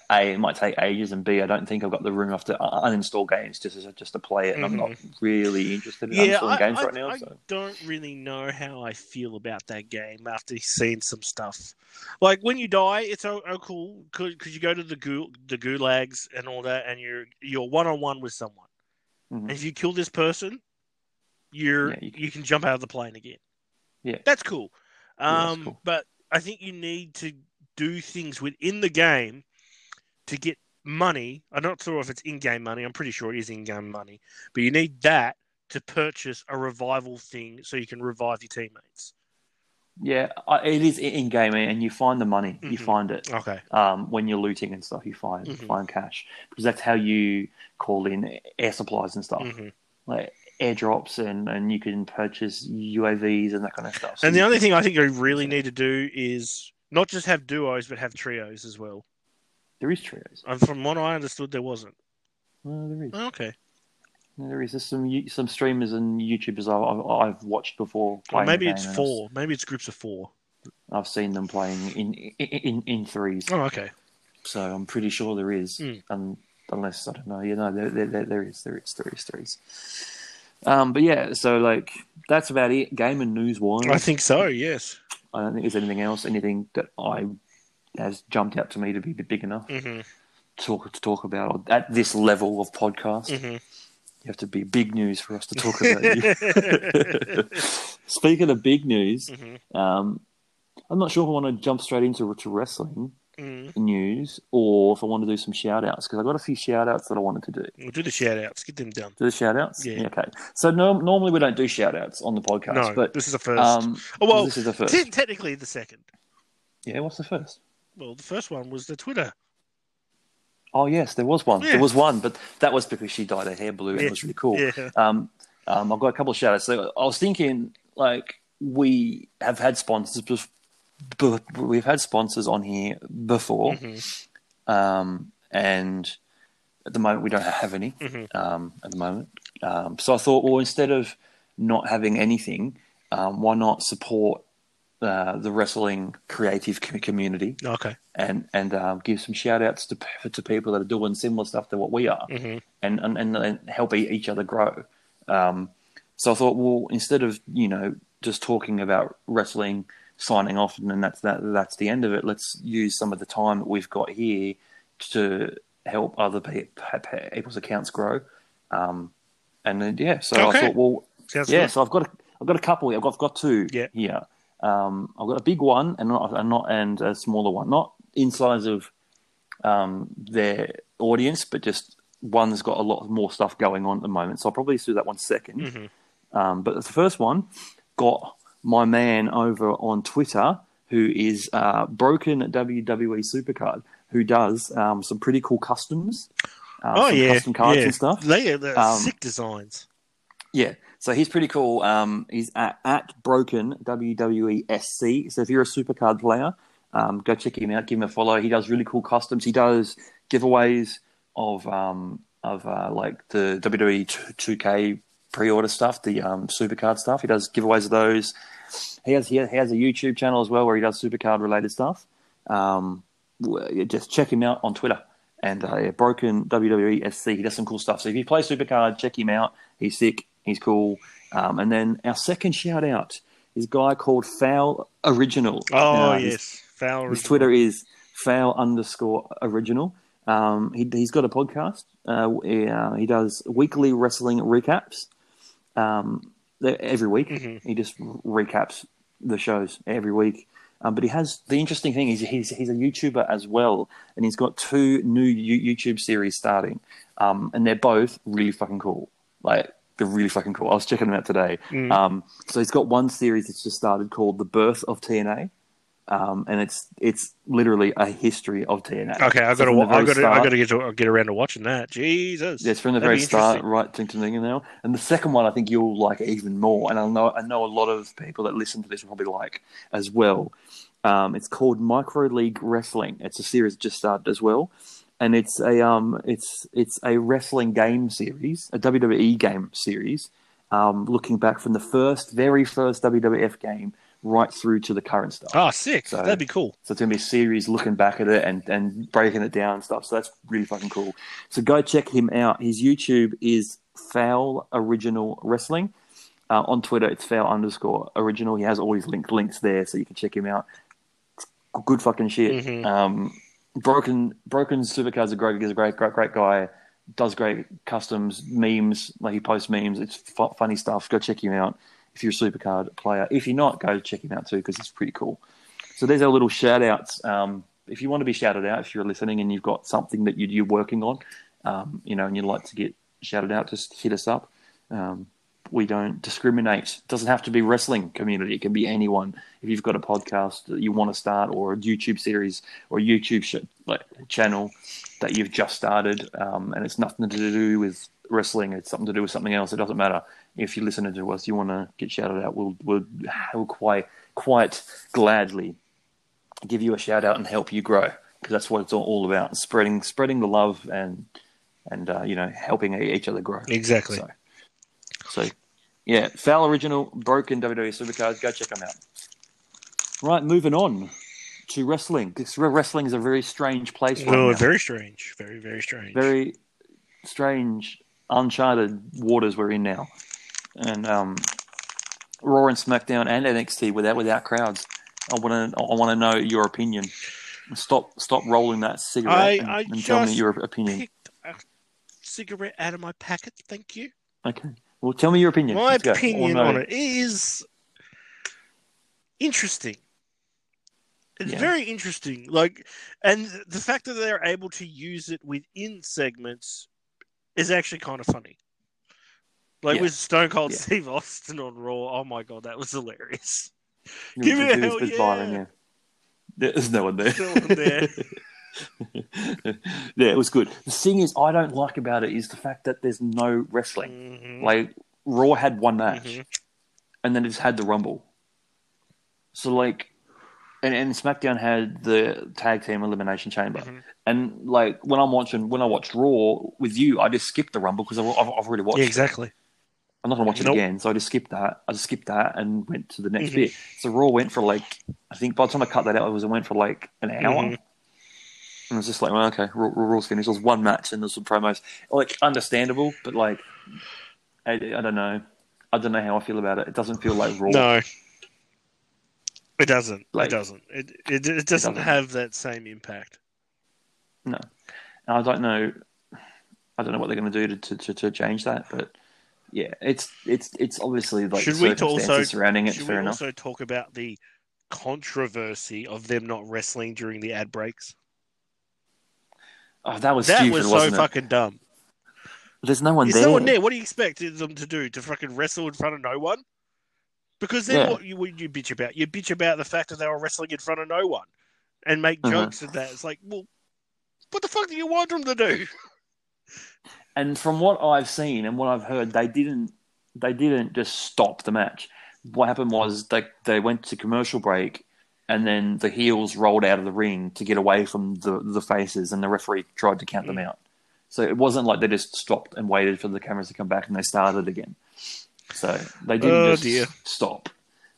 a it might take ages, and b I don't think I've got the room enough to uninstall games just as, just to play it, and I'm not really interested in Mm-hmm. yeah, uninstalling I, games I- right now. I so don't really know how I feel about that game after seeing some stuff. Like when you die, it's oh, oh cool because you go to the gul- the gulags and all that, and you're you're one on one with someone. Mhm. And if you kill this person, you're Yeah, you you can- can, jump out of the plane again. Yeah. that's cool. Yeah, that's Um, cool. but I think you need to do things within the game to get money. I'm not sure if it's in-game money. I'm pretty sure it is in-game money, but you need that to purchase a revival thing so you can revive your teammates. yeah, it is in game, and you find the money. You Mhm. find it. Okay. um, when you're looting and stuff, you find Mhm. find cash because that's how you call in air supplies and stuff, hmm like airdrops, and and you can purchase UAVs and that kind of stuff. So And the only thing I think you really need to do is not just have duos, but have trios as well. There is trios. And from what I understood, there wasn't. Oh, there is. Okay. There is. There's some some streamers and YouTubers I've, I've watched before. Or Playing maybe it's four. Maybe it's groups of four. I've, seen them playing in in, in, threes. Oh, okay. So I'm pretty sure there is, Mm. unless I don't know. You know, there, there, there, there is, there is, there is, there is. Um, but yeah, so like that's about it. Game and news wise, I think so. Yes. I don't think there's anything else, anything that I has jumped out to me to be big enough hmm to talk to talk about at this level of podcast. hmm You have to be big news for us to talk about you. Speaking of big news, hmm um, I'm not sure if I want to jump straight into to wrestling Mm. news or if I want to do some shout outs because I've got a few shout outs that I wanted to do. We'll do the shout outs. Get them done. Do the shout outs? Yeah. Okay. So no, normally we don't do shout outs on the podcast, No, but this is the first. um, oh, well, this is the first. te- technically the second. Yeah, what's the first? Well, the first one was the Twitter. Oh yes, there was one. Yeah. There was one, but that was because she dyed her hair blue and Yeah. it was really cool. Yeah. Um, um, I've got a couple of shout outs. So I was thinking, like, we have had sponsors, bef- we've had sponsors on here before, Mhm. um, and at the moment we don't have any. Mhm. Um, at the moment, um, so I thought, well, instead of not having anything, um, why not support uh, the wrestling creative community Okay. and and um, give some shout outs to to people that are doing similar stuff to what we are hmm and and, and, and help each other grow. Um, so I thought, well, instead of you know just talking about wrestling, signing off, and then that's that that's the end of it. Let's use some of the time that we've got here to help other pe- pe- people's accounts grow. Um, and then, yeah, so Okay. I thought, well, Sounds yeah, good. so I've got a, I've got a couple. I've got, I've got two Yeah. here. Um, I've got a big one and not, and not and a smaller one, not in size of um, their audience, but just one's got a lot more stuff going on at the moment. So I'll probably do that one second. Mhm. Um, but the first one got my man over on Twitter, who is uh, Broken WWE Supercard, who does um, some pretty cool customs. Uh, Oh yeah, custom cards yeah. and stuff. They are Um, sick designs. Yeah, so he's pretty cool. Um, he's at, at Broken WWE SC. So if you're a supercard player, um, go check him out. Give him a follow. He does really cool customs. He does giveaways of um, of uh, like the WWE two K pre-order stuff, the um, supercard stuff. He does giveaways of those. He has he has a YouTube channel as well where he does supercard related stuff. Um, just check him out on Twitter. And uh, Broken WWE SC, he does some cool stuff. So if you play Supercard, check him out. He's sick. He's cool. Um, and then our second shout out is a guy called Foul Original. Oh Uh, his- yes, Foul. His Twitter is foul underscore original. Um, he, he's got a podcast. Uh, he, uh, he does weekly wrestling recaps. Um, every week, Mhm. he just recaps the shows every week. Um, but he has the interesting thing is he's he's a YouTuber as well, and he's got two new YouTube series starting, um, and they're both really fucking cool. Like they're really fucking cool. I was checking them out today. Mm. Um, so he's got one series that's just started called "The Birth of TNA," um, and it's it's literally a history of TNA. Okay, I got to, I got to, I got to get to get around to watching that. Jesus, Yes, from the That'd very start, right to to the end now. And the second one, I think you'll like even more. And I know I know a lot of people that listen to this will probably like as well. Um, it's called Micro League Wrestling. It's a series that just started as well, and it's a um, it's it's a wrestling game series, a WWE game series, um, looking back from the first, very first WWF game right through to the current stuff. Oh, sick. So- That'd be cool. So it's gonna be a series looking back at it and, and breaking it down and stuff. So that's really fucking cool. So go check him out. His YouTube is Foul Original Wrestling. Uh, on Twitter, it's Foul underscore Original. He has all his link, links there, so you can check him out. It's good fucking shit. Mhm. Um, Broken Broken Supercards a great, is a great, great, great guy. Does great customs, memes. Like he posts memes. It's fu- funny stuff. Go check him out if you're a Supercard player. If you're not, go check him out too because it's pretty cool. So there's our little shout outs. Um, if you want to be shouted out, if you're listening and you've got something that you, you're working on, um, you know, and you'd like to get shouted out, just hit us up. Um, we don't discriminate. It doesn't have to be wrestling community. It can be anyone. If you've got a podcast that you want to start, or a YouTube series, or a YouTube sh- like channel that you've just started, um, and it's nothing to do with wrestling. It's something to do with something else. It doesn't matter. If you're listening to us, you want to get shouted out, we'll we'll, we'll quite quite gladly give you a shout out and help you grow because that's what it's all- all about spreading spreading the love and and uh, you know helping each other grow Exactly. so, so yeah foul original broken wwe supercard go check them out right moving on to wrestling because wrestling is a very strange place right Oh, now. very strange. Very, very strange. very strange uncharted waters we're in now and um raw and smackdown and nxt without without crowds i want to i want to know your opinion stop stop rolling that cigarette I- and, I and tell me your opinion a cigarette out of my packet. Thank you. okay well tell me your opinion My Let's go. I wanna opinion on it is interesting. It's Yeah. very interesting. Like, and the fact that they're able to use it within segments is actually kind of funny. Like Yeah. with Stone Cold Yeah. Steve Austin on Raw. Oh my god, that was hilarious. Give me a hell Byron, yeah. yeah. There's no one there. No one there. yeah, it was good. The thing is, I don't like about it is the fact that there's no wrestling. Mhm. Like Raw had one match, Mhm. and then it just had the Rumble. So like, and, and SmackDown had the tag team elimination chamber. Mhm. And like when I'm watching, when I watched Raw with you, I just skipped the Rumble because I've, I've I've already watched. Yeah, it. exactly. I'm not gonna watch it Nope. again, so I just skipped that. I just skipped that and went to the next Mhm. bit. So Raw went for like, I think by the time I cut that out, it was it went for like an hour. And I was just like, well, okay, Raw, finished. It was one match and there's some promos. Like, understandable, but like, I, I don't know. I don't know how I feel about it. It doesn't feel like Raw. No, it doesn't. Like- it doesn't. It, it it doesn't doesn't. have that same impact. No. And I don't know. I don't know what they're going to do to, to, to change that, but yeah, it's it's it's obviously like Should the we circumstances also- surrounding it. Should Fair we enough. also talk about the controversy of them not wrestling during the ad breaks? Oh, that was that stupid, was so wasn't it? fucking dumb. There's no one There's there. no one there. What do you expect them to do? To fucking wrestle in front of no one? Because then Yeah. what you what you bitch about? You bitch about the fact that they were wrestling in front of no one and make Uh-huh. jokes of that. It's like, well, what the fuck do you want them to do? And from what I've seen and what I've heard, they didn't they didn't just stop the match. What happened was they they went to commercial break, and then the heels rolled out of the ring to get away from the the faces, and the referee tried to count them Mm. out. So it wasn't like they just stopped and waited for the cameras to come back and they started again. So they didn't Oh, just dear. stop.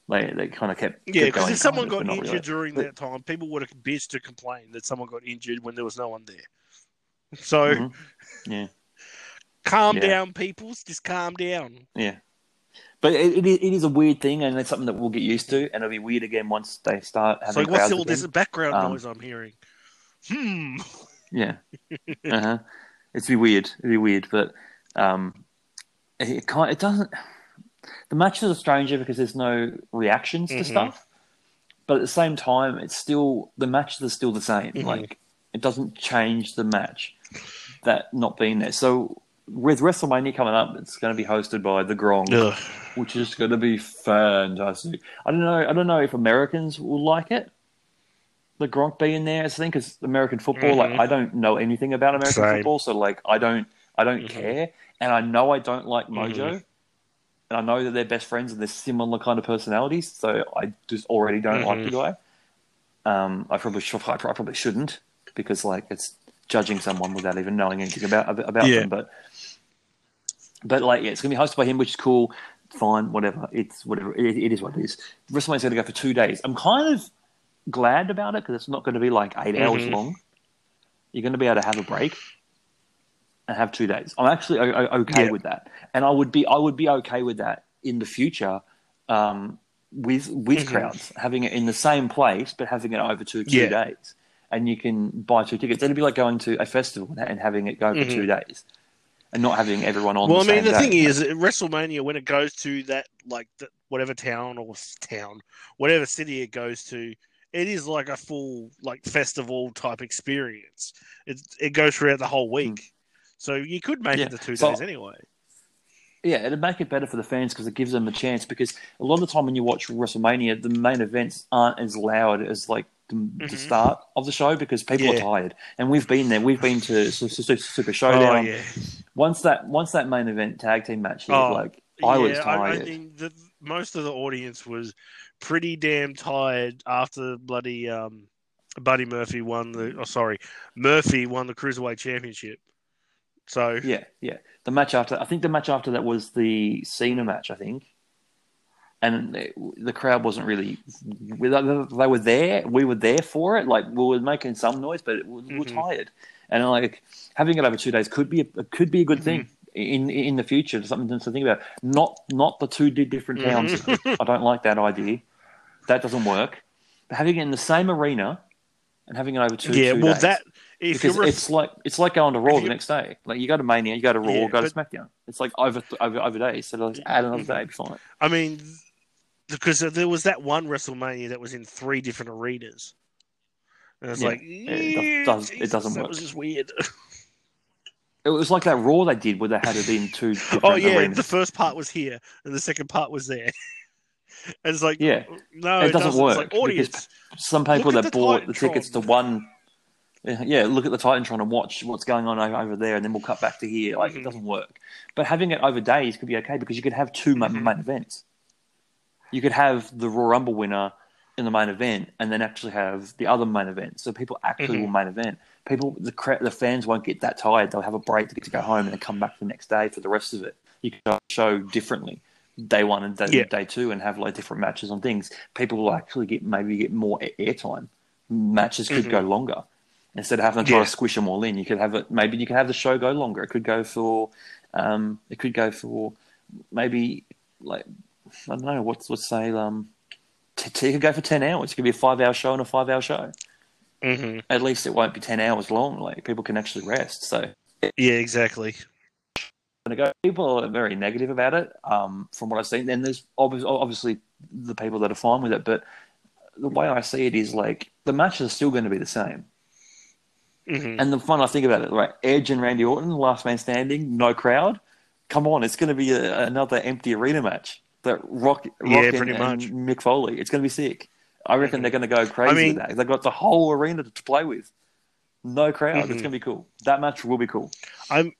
They they kind of kept Yeah, because if someone got injured really. during But- that time, people would have bitched to complain that someone got injured when there was no one there. So Mhm. Yeah. calm Yeah. down, peoples. Just calm down. Yeah. But it, it, is- it is a weird thing, and it's something that we'll get used to, and it'll be weird again once they start having So what's all this background Um, noise I'm hearing? Hmm. Yeah. uh huh. It's be weird. It'd be weird, but um, it, it kind it doesn't. The matches are stranger because there's no reactions to Mhm. stuff, but at the same time, it's still the matches are still the same. Mhm. Like it doesn't change the match that not being there. So with WrestleMania coming up, it's going to be hosted by the Gronk, Ugh. which is going to be fantastic. I don't know. I don't know if Americans will like it. The Gronk being there, I think, because American football. Mhm. Like, I don't know anything about American Same. football, so like, I don't, I don't Mhm. care, and I know I don't like Mojo, Mhm. and I know that they're best friends and they're similar kind of personalities, so I just already don't like the guy. Um, I probably should, I probably shouldn't because like it's judging someone without even knowing anything about about Yeah. them, but but like, yeah, it's gonna be hosted by him, which is cool. Fine, whatever. It's whatever. It, it is what it is. WrestleMania's going to go for two days. I'm kind of glad about it because it's not going to be like 8 hours Mhm. long. You're going to be able to have a break and have two days. I'm actually okay Yeah. with that, and I would be I would be okay with that in the future. Um, with with Mhm. crowds having it in the same place but having it over two two Yeah. days and you can buy two tickets it'd be like going to a festival and having it go for Mhm. two days and not having everyone on Well, I mean, the day. thing is, WrestleMania, when it goes to that, like, the, whatever town or town, whatever city it goes to, it is like a full, like, festival type experience. It, it goes throughout the whole week. Hmm. So you could make. Yeah. it the two So- days anyway. Yeah, it'd make it better for the fans because it gives them a chance. Because a lot of the time when you watch WrestleMania, the main events aren't as loud as like the, the Mhm. start of the show because people are tired. And we've been there. We've been to Su- Su- Su- Super Oh, Showdown. yeah. Once that once that main event tag team match hit, Oh, like I was yeah, I, I tired. mean, the, most of the audience was pretty damn tired after bloody um, Buddy Murphy won the. Oh, sorry, Murphy won the cruiserweight championship. So Yeah, yeah. The match after, I think the match after that was the Cena match, I think. And the crowd wasn't really. They they were there. We were there for it. Like we were making some noise, but we were Mhm. tired. And like having it over two days could be a, could be a good thing in in the future. Something to think about. Not not the two different towns. Mhm. I don't like that idea. That doesn't work. But having it in the same arena and having it over two. yeah, two well, days that if because ref- it's like it's like going to Raw the next day. Like you go to Mania, you go to Raw, Yeah, go to SmackDown. It's like over over over days. So like add another day, be fine. I mean, because there was that one WrestleMania that was in three different arenas. And it's Yeah, like, it does- it Jesus, doesn't That work. was just weird. It was like that Raw they did where they had it in two different oh yeah, arenas. the first part was here, and the second part was there. and it's like, Yeah. no, It it, doesn't doesn't. work, It's like audience. because Some people that the bought the tickets to one. Yeah, look at the Titantron and watch what's going on over there, and then we'll cut back to here. Like it Mhm. doesn't work. But having it over days could be okay because you could have 2 ma- Mhm. main events. You could have the Raw Rumble winner in the main event, and then actually have the other main event. So people actually Mhm. will main event. People, the the fans won't get that tired. They'll have a break to get to go home and then come back the next day for the rest of it. You can show differently day one and day, Yeah. day two and have like different matches on things. People will actually get maybe get more airtime. Matches could Mhm. go longer instead of having to try Yeah. to squish them all in. You could have it. Maybe you could have the show go longer. It could go for. Um, it could go for maybe like I don't know. What's let's say um, t- t- it could go for ten hours. It could be a five-hour show and a five-hour show. hmm At least it won't be ten hours long. Like people can actually rest. So Yeah, exactly. People are very negative about it, um, from what I've seen. Then there's obviously, obviously the people that are fine with it, but the way I see it is like the matches are still going to be the same. hmm And the fun I think about it, right? Edge and Randy Orton, last man standing, no crowd. Come on, it's going to be a, another empty arena match. That Rock, Rock Yeah, and, pretty much. Mick Foley. It's going to be sick. I reckon they're going to go crazy I mean- with that. They've got the whole arena to play with. No crowd. It's Mhm. going to be cool. That match will be cool. I'm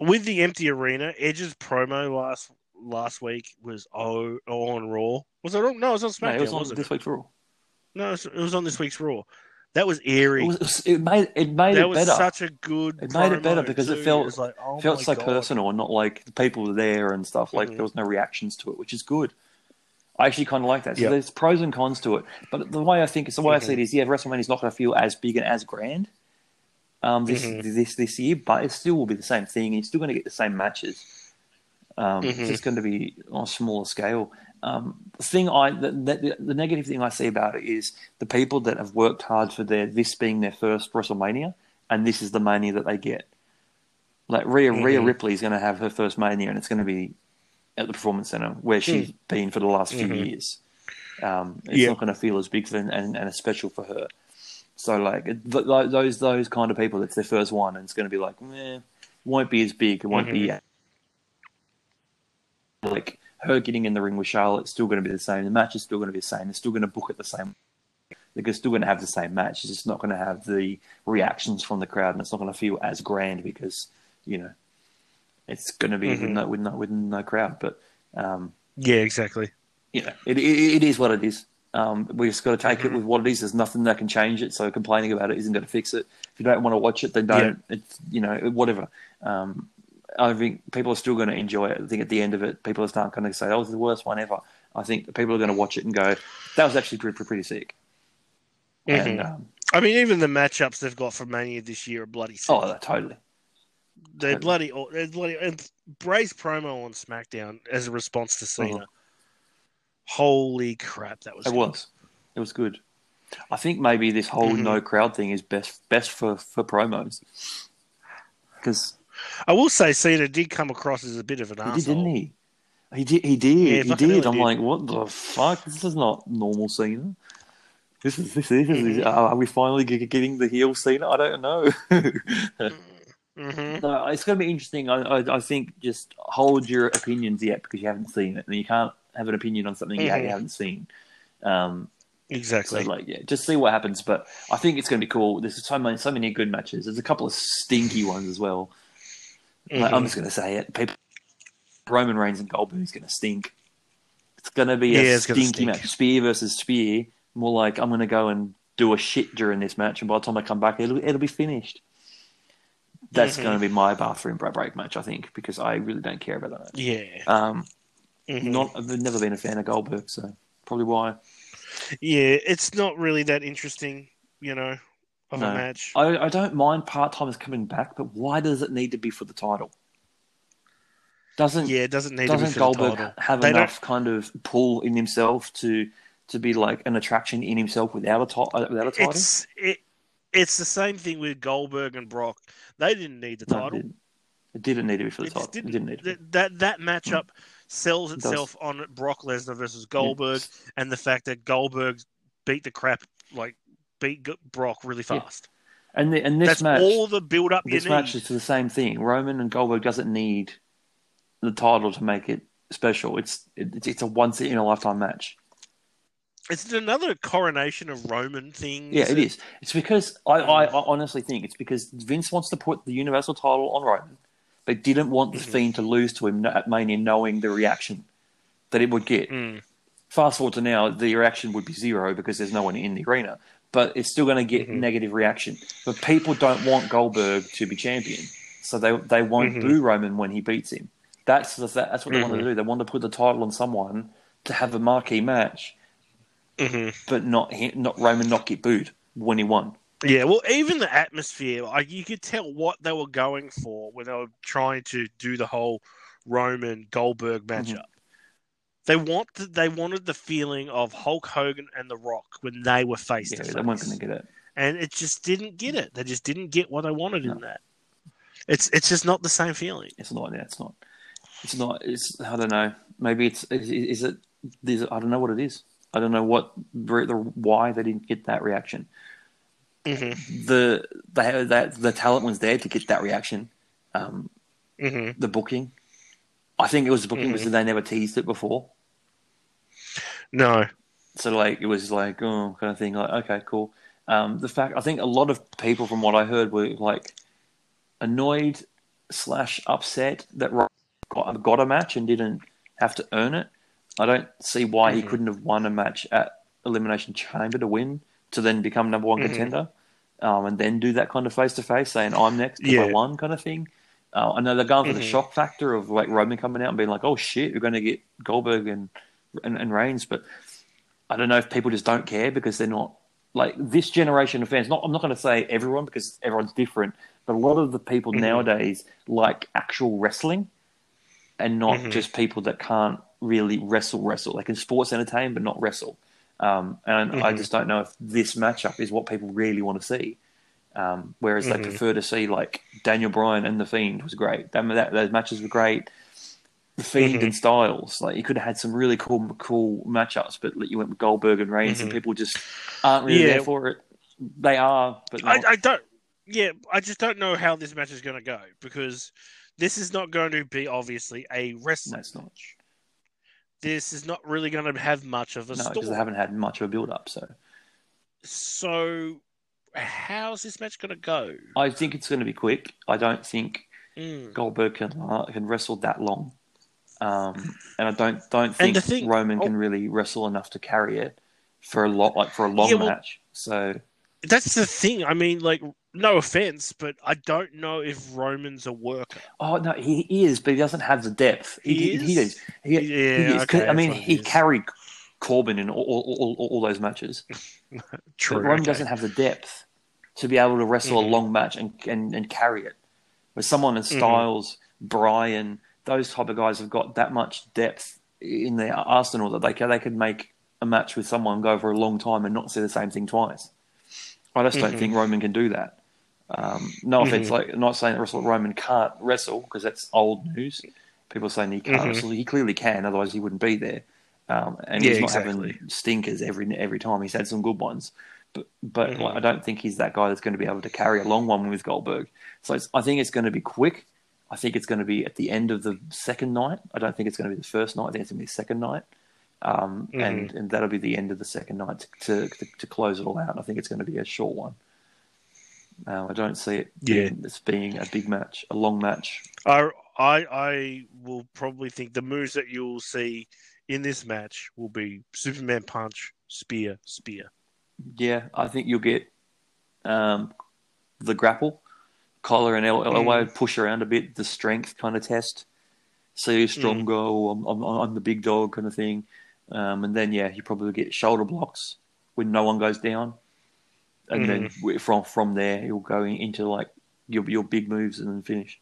with the empty arena. Edge's promo last last week was oh, on Raw. Was it? on- No, it was on No, SmackDown. it was on this it? week's Raw. No, it was on this week's Raw. That was eerie. It, was, it was- it made it made that it was better. such a good. It made it better promo, because it too. felt- was like, oh felt my so God. personal and not like the people were there and stuff. Like Mhm. there was no reactions to it, which is good. I actually kind of like that. So Yep. there's pros and cons to it. But the way I think it's the way I Mhm. see it is, yeah, WrestleMania's not going to feel as big and as grand um, this Mhm. this this year, but it still will be the same thing. You're still going to get the same matches. Um, It's Mhm. just going to be on a smaller scale. Um, the thing I the, the, the negative thing I see about it is the people that have worked hard for their this being their first WrestleMania, and this is the mania that they get. Like Rhea Rhea Mhm. Ripley is going to have her first mania, and it's going to be at the Performance Center where she's been for the last few Mhm. years. Um, it's Yeah. not going to feel as big for, and, and as special for her. So like th- th- those those kind of people, it's their first one, and it's going to be like, eh, won't be as big. It won't be like her getting in the ring with Charlotte. Still going to be the same. The match is still going to be the same. They're still going to book it the same. They're still going to have the same match. It's just not going to have the reactions from the crowd, and it's not going to feel as grand because you know it's going to be with Mhm. no with no with no crowd. But um, Yeah, exactly. you know, it, it, it is what it is. Um, we just got to take it with what it is. There's nothing that can change it. So complaining about it isn't going to fix it. If you don't want to watch it, then don't. It's you know whatever. Um, I think people are still going to enjoy it. I think at the end of it, people are not going to say, "Oh, was the worst one ever." I think people are going to watch it and go, "That was actually pretty pretty sick." And Mhm. um, I mean, even the matchups they've got for Mania this year are bloody sick. oh, totally. they're totally. bloody, they're bloody. And Bray's promo on SmackDown as a response to Cena. Uh-huh. Holy crap, that was It good. was. It was good. I think maybe this whole Mhm. no crowd thing is best best for for promos because I will say Cena did come across as a bit of an He asshole. did, didn't he? He did. He did. Yeah, he did. I'm did. like, what the fuck? This is not normal Cena. This is this is. Mhm. Are we finally getting the heel Cena? I don't know. hmm no, it's going to be interesting. I, I I think just hold your opinions yet because you haven't seen it, and you can't have an opinion on something yet you haven't seen. Um, so Exactly. like, yeah, just see what happens. But I think it's going to be cool. There's so many so many good matches. There's a couple of stinky ones as well. Like, I'm Mhm. just going to say it. People, Roman Reigns and Goldberg is going to stink. It's going to be a gonna stinky stink. match. Spear versus Spear. More like I'm going to go and do a shit during this match, and by the time I come back, it'll it'll be finished. That's Mhm. going to be my bathroom break match, I think, because I really don't care about that match. Yeah. Um, Mhm. not I've never been a fan of Goldberg, so probably why. Yeah, it's not really that interesting, you know, of No. a match. I, I don't mind part timers coming back, but why does it need to be for the title? Doesn't yeah, it doesn't need to be doesn't for Goldberg the title. have They enough kind of pull in himself to to be like an attraction in himself without a ti- uh, without a title? It's it, it's the same thing with Goldberg and Brock. They didn't need the No, it title. didn't. It didn't need to be for the It title. It didn't need to. That that, matchup sells It itself on Brock Lesnar versus Goldberg, and the fact that Goldberg beat the crap like beat Brock really Yeah. fast. And the, and this That's match, all the build up this match is the same thing. Roman and Goldberg doesn't need the title to make it special. It's it, it's a once in a lifetime match. It's another coronation of Roman things. Yeah, it is. It's because I, I, I honestly think it's because Vince wants to put the Universal title on Roman, but didn't want the Mhm. Fiend to lose to him at Mania, knowing the reaction that it would get. Mm. Fast forward to now, the reaction would be zero because there's no one in the arena, but it's still going to get Mhm. negative reaction. But people don't want Goldberg to be champion, so they they won't Mhm. boo Roman when he beats him. That's the, that's what they want to do. They want to put the title on someone to have a marquee match, hmm but not not Roman not get booed when he won. Yeah, well, even the atmosphere, like you could tell what they were going for when they were trying to do the whole Roman Goldberg Mm-hmm. They want they wanted the feeling of Hulk Hogan and The Rock when they were faced. Yeah, face, they weren't going to get it. and it just didn't get it. They just didn't get what they wanted No. in that. It's it's just not the same feeling. It's not. Yeah, it's not. It's not. It's. I don't know. Maybe it's. Is, is it? Is it? I don't know what it is. I don't know what the why they didn't get that reaction. hmm The they that the talent was there to get that reaction. Um, hmm the booking. I think it was the booking Mhm. was that they never teased it before. No. So like it was like oh kind of thing. Like okay, cool. Um, the fact I think a lot of people from what I heard were like annoyed slash upset that Rock got, got a match and didn't have to earn it. I don't see why he Mhm. couldn't have won a match at Elimination Chamber to win to then become number one Mhm. contender, um, and then do that kind of face to face, saying I'm next because I Yeah. won kind of thing. Uh, I know they're going for the Mhm. shock factor of like Roman coming out and being like, "Oh shit, we're going to get Goldberg and and, and Reigns," but I don't know if people just don't care because they're not like this generation of fans. Not I'm not going to say everyone because everyone's different, but a lot of the people Mhm. nowadays like actual wrestling and not Mhm. just people that can't really wrestle wrestle. They can sports entertain but not wrestle. Um, and I Mhm. just don't know if this matchup is what people really want to see. Um, whereas they Mhm. prefer to see like Daniel Bryan and the Fiend was great. That, that those matches were great. The Fiend Mhm. and Styles, like you could have had some really cool cool matchups, but like, you went with Goldberg and Reigns, and Mhm. people just aren't really Yeah. there for it. They are, but. I, I don't. Yeah, I just don't know how this match is going to go because this is not going to be obviously a no, wrestling. it's not. This is not really going to have much of a No, because they haven't had much of a build up. So So, how's this match going to go? I think it's going to be quick. I don't think Mm. Goldberg can uh, can wrestle that long, um, and I don't don't think thing- Roman oh. can really wrestle enough to carry it for a lot like for a long Yeah, well- match. So That's the thing. I mean, like, no offense, but I don't know if Roman's a worker. oh no, he is, but he doesn't have the depth. He he, is? He is. He, Yeah, he is. okay, I mean, what he carried Corbin in all, all, all, all those matches. True. But Roman okay. doesn't have the depth to be able to wrestle Mhm. a long match and, and, and carry it. But someone in Mhm. Styles, Bryan, those type of guys have got that much depth in their arsenal that they can, they could make a match with someone go for a long time and not say the same thing twice. I just don't Mhm. think Roman can do that. Um, no offense, Mhm. like I'm not saying that Russell Roman can't wrestle because that's old news. People saying he can't Mhm. wrestle. He clearly can, otherwise he wouldn't be there. Um, and Yeah, he's not exactly. having stinkers every every time. He's had some good ones, but but Mhm. like, I don't think he's that guy that's going to be able to carry a long one with Goldberg. So it's, I think it's going to be quick. I think it's going to be at the end of the second night. I don't think it's going to be the first night. I think it's going to be the second night, um, Mhm. and and that'll be the end of the second night to to, to close it all out. I think it's going to be a short one. Um, I don't see it Yeah. being, this being a big match, a long match. I, I I will probably think the moves that you'll see in this match will be Superman punch, spear, spear. Yeah, I think you'll get um, the grapple, collar and el- elbow, push around a bit, the strength kind of test. See who's stronger, or I'm, I'm, I'm the big dog kind of thing. Um, and then, yeah, you probably get shoulder blocks when no one goes down. And then from from there, you'll go into like your your big moves and then finish.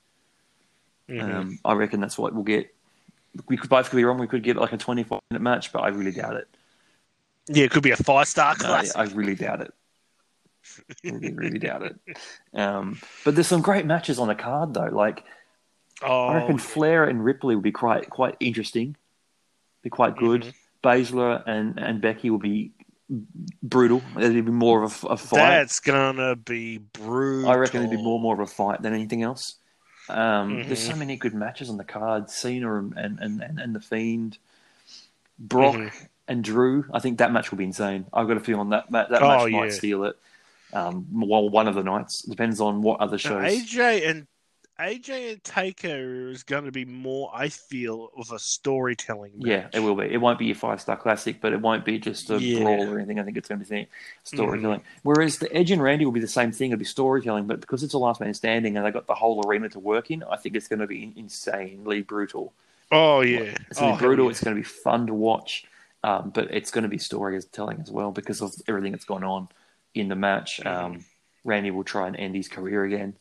Mhm. Um, I reckon that's what we'll get. We could both could be wrong. We could get like a 25 minute match, but I really doubt it. yeah, it could be a five star I, classic. I really doubt it. really, really doubt it. Um, but there's some great matches on the card though. Like oh, I reckon Flair and Ripley will be quite quite interesting. Be quite good. Mhm. Baszler and and Becky will be brutal. It'd be more of a, a fight. That's gonna be brutal. I reckon it'd be more more of a fight than anything else. Um, There's so many good matches on the card. Cena and and, and, and the Fiend, Brock Mhm. and Drew. I think that match will be insane. I've got a feeling that that, that Oh, match yeah. might steal it. Um, well, one of the nights depends on what other Now, shows. AJ and AJ and Taker is going to be more, I feel, of a storytelling. Yeah, it will be. It won't be a five star classic, but it won't be just a Yeah. brawl or anything. I think it's going to be storytelling. Mm-hmm. Whereas the Edge and Randy will be the same thing. It'll be storytelling, but because it's a last man standing and they got the whole arena to work in, I think it's going to be insanely brutal. Oh yeah. It's going oh, to be brutal. hell It's going to be fun to watch, um, but it's going to be storytelling as well because of everything that's gone on in the match. Mm-hmm. Um, Randy will try and end his career again.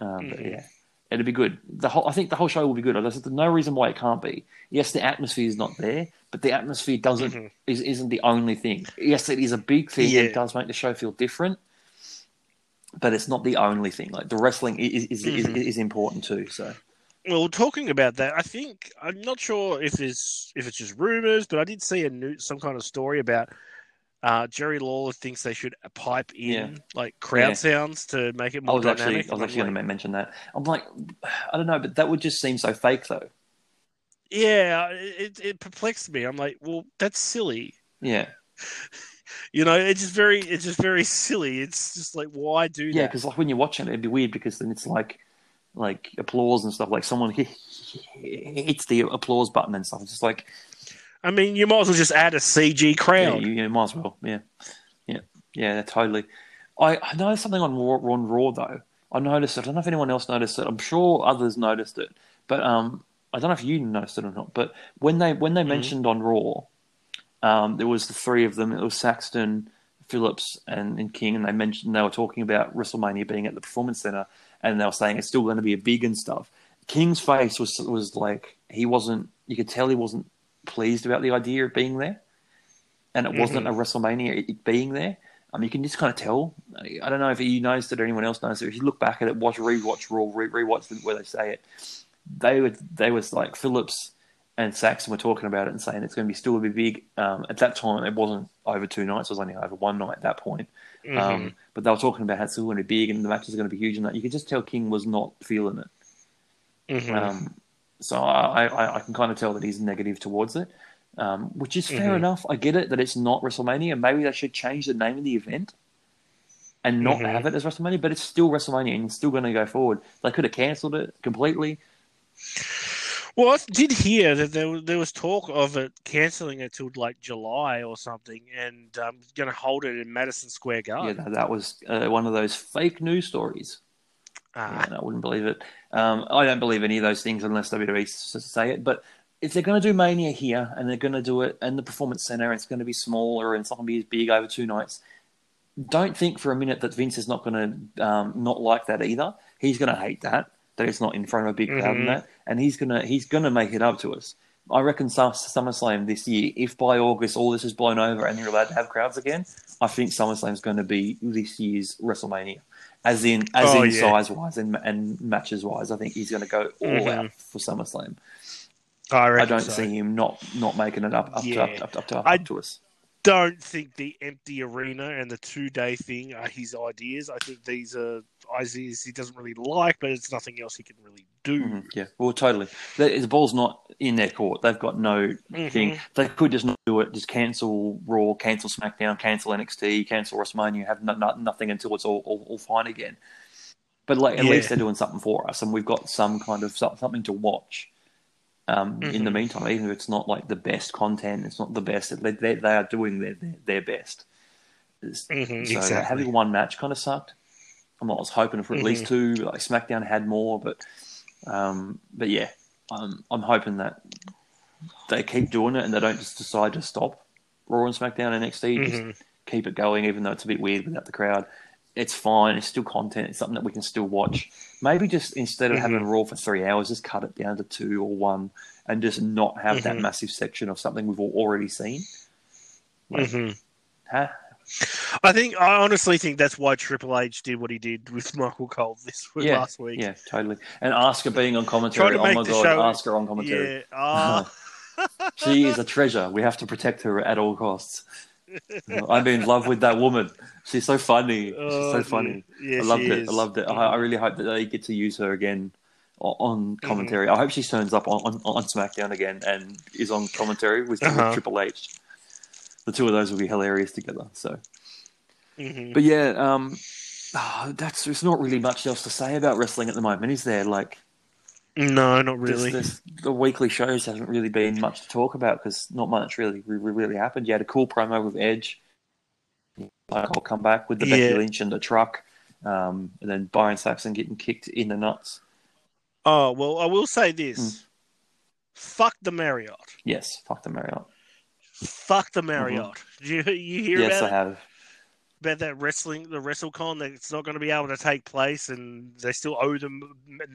Um, But Mhm. yeah, it'll be good. The whole, I think the whole show will be good. There's no reason why it can't be. Yes, the atmosphere is not there, but the atmosphere doesn't Mhm. is, isn't the only thing. Yes, it is a big thing. Yeah. It does make the show feel different, but it's not the only thing. Like the wrestling is is, is, Mhm. is important too. So Well, talking about that, I think I'm not sure if it's if it's just rumors, but I did see a new some kind of story about uh, Jerry Lawler thinks they should pipe in Yeah. like crowd Yeah. sounds to make it I more was actually dynamic. I was actually I'm going to mention that. I'm like, I don't know, but that would just seem so fake though. Yeah, it it perplexed me. I'm like, well, that's silly. Yeah, You know, it's just very it's just very silly. It's just like why do that yeah, because like when you're watching it, it'd be weird because then it's like like applause and stuff. Like someone hits the applause button and stuff. It's just like I mean, you might as well just add a CG yeah, crowd. you, you might as well. Yeah, yeah, yeah, totally. I, I noticed something on Raw, on Raw though. I noticed it. I don't know if anyone else noticed it. I'm sure others noticed it, but um, I don't know if you noticed it or not. But when they when they Mhm. mentioned on Raw, um, there was the three of them. It was Saxton, Phillips, and, and King, and they mentioned they were talking about WrestleMania being at the Performance Center, and they were saying it's still going to be a big and stuff. King's face was was like he wasn't. You could tell he wasn't pleased about the idea of being there, and it wasn't a WrestleMania it, being there. Um, you can just kind of tell. I don't know if you noticed it or anyone else noticed it. If you look back at it, watch rewatch Raw, re- rewatch the, where they say it. They were they was like Phillips and Saxton were talking about it and saying it's going to be still be big. Um, at that time, it wasn't over two nights; it was only over one night at that point. Mhm. Um, but they were talking about how it's still going to be big and the matches are going to be huge, and that you could just tell King was not feeling it. Mhm. Um, so I, I, I can kind of tell that he's negative towards it, um, which is fair Mhm. enough. I get it that it's not WrestleMania. Maybe they should change the name of the event and not Mhm. have it as WrestleMania, but it's still WrestleMania and it's still going to go forward. They could have cancelled it completely. Well, I did hear that there was, there was talk of it cancelling it till like July or something, and um, going to hold it in Madison Square Yeah, Garden. that, that was uh, one of those fake news stories. Ah, Yeah, I wouldn't believe it. Um, I don't believe any of those things unless WWE say it. But if they're going to do Mania here and they're going to do it in the Performance Center, it's going to be smaller and it's not going to be as big over two nights. Don't think for a minute that Vince is not going to um, not like that either. He's going to hate that that it's not in front of a big crowd Mhm. and that, and he's gonna he's gonna make it up to us. I reckon Sum- SummerSlam this year, if by August all this is blown over and you're allowed to have crowds again, I think SummerSlam's going to be this year's WrestleMania, as in as Oh, in yeah. size wise and and matches wise. I think he's going to go all Mhm. out for SummerSlam. I, I don't so. see him not not making it up up Yeah. to up, up, up, to, up, I- to us. Don't think the empty arena and the two day thing are his ideas. I think these are ideas he doesn't really like, but it's nothing else he can really do. Mhm, Yeah, well, totally. The, the ball's not in their court. They've got no Mhm. thing. They could just not do it. Just cancel Raw, cancel SmackDown, cancel NXT, cancel WrestleMania. Have no, no, nothing until it's all, all, all fine again. But like, at Yeah. least they're doing something for us, and we've got some kind of something to watch. Um, In the Mhm. meantime, even if it's not like the best content, it's not the best. They, they, they are doing their their, best. Mhm, so exactly. having one match kind of sucked. I'm, I was hoping for at least two. Like SmackDown had more, but um, but yeah, I'm I'm hoping that they keep doing it and they don't just decide to stop Raw and SmackDown and NXT. Just Mhm. keep it going, even though it's a bit weird without the crowd. It's fine. It's still content. It's something that we can still watch. Maybe just instead of Mhm. having Raw for three hours, just cut it down to two or one, and just not have that Mhm. massive section of something we've already seen. Like, Mhm. huh? I think I honestly think that's why Triple H did what he did with Michael Cole this week, Yeah, last week. Yeah, totally. And Asuka being on commentary. Oh my god, show- Asuka on commentary. Yeah. Ah. She is a treasure. We have to protect her at all costs. I'm in love with that woman. She's so funny. She's Oh, so funny. Yeah, I loved it. is. I loved it. I, I really hope that they get to use her again on commentary. I hope she turns up on, on, on SmackDown again and is on commentary with, with Uh-huh. Triple H. The two of those will be hilarious together. So, Mhm. but yeah, um, ah, that's there's not really much else to say about wrestling at the moment, is there? Like, No, not really. there's- the weekly shows hasn't really been much to talk about because not much really really, really happened. You had a cool promo with Edge. Like, I'll come back with the Becky Yeah. Lynch and the truck, um, and then Byron Saxton getting kicked in the nuts. Oh well, I will say this: Mm. fuck the Marriott. Yes, fuck the Marriott. Fuck the Marriott. Did you you hear Mm-hmm. yes, about I it? have. About that wrestling, the WrestleCon, that it's not going to be able to take place, and they still owe them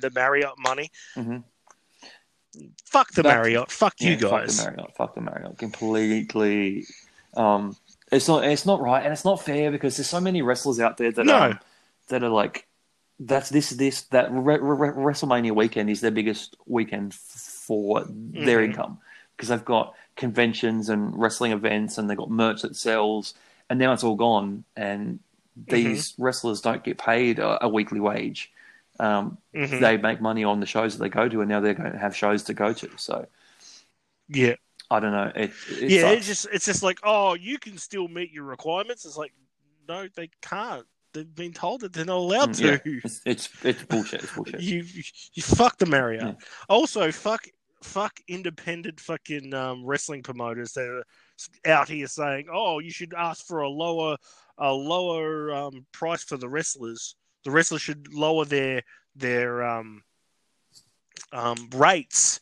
the Marriott money. hmm Fuck the Marriott. Fuck you Yeah, guys. Fuck the Marriott. Fuck the Marriott. Completely. Um, it's not. It's not right, and it's not fair because there's so many wrestlers out there that No. um, that are like, that's this this that Re- Re- WrestleMania weekend is their biggest weekend f- for their Mhm. income because they've got conventions and wrestling events and they've got merch that sells, and now it's all gone, and these wrestlers don't get paid a, a weekly wage. Um, Mhm. They make money on the shows that they go to, and now they're going to have shows to go to. So yeah, I don't know. It, it yeah. sucks. It's just it's just like, oh, you can still meet your requirements. It's like, no, they can't. They've been told that they're not allowed Mm, to. yeah. It's, it's it's bullshit. It's bullshit. You you fuck the Marriott. Yeah. Also, fuck fuck independent fucking um, wrestling promoters that are out here saying, "Oh, you should ask for a lower a lower um, price for the wrestlers. The wrestlers should lower their their um, um, rates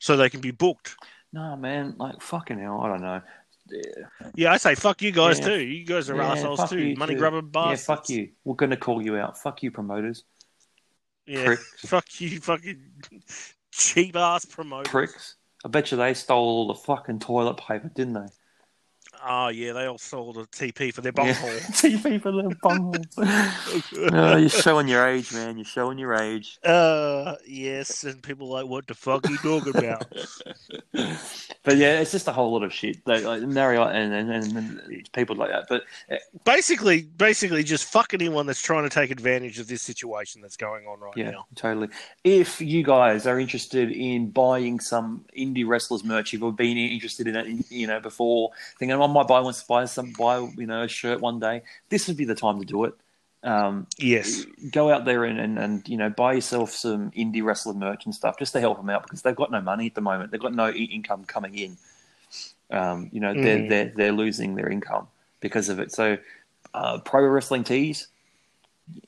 so they can be booked." No, man. Like fucking hell. I don't know. Yeah, Yeah, I say fuck you guys Yeah. too. You guys are Yeah, assholes too. Money too. yeah, bastards. fuck you. We're gonna call you out. Fuck you, promoters. Yeah, Pricks. fuck you, fucking cheap ass promoters. Pricks. I bet you they stole all the fucking toilet paper, didn't they? Oh yeah, they all sold a TP for their Yeah. TP for their bungholes. no, you're showing your age, man. You're showing your age. Uh, yes, and people are like, what the fuck are you talking about? but yeah, it's just a whole lot of shit. Like, like Marriott and, and, and, and people like that. But basically, basically, just fuck anyone that's trying to take advantage of this situation that's going on right Yeah, now. totally. If you guys are interested in buying some indie wrestlers merch, you've been interested in it, you know, before thinking I might buy once, buy some, buy you know, a shirt one day. This would be the time to do it. Um, Yes, go out there and, and, and you know buy yourself some indie wrestler merch and stuff just to help them out because they've got no money at the moment. They've got no income coming in. Um, you know they're Mhm. they're they're losing their income because of it. So, uh, pro wrestling tees,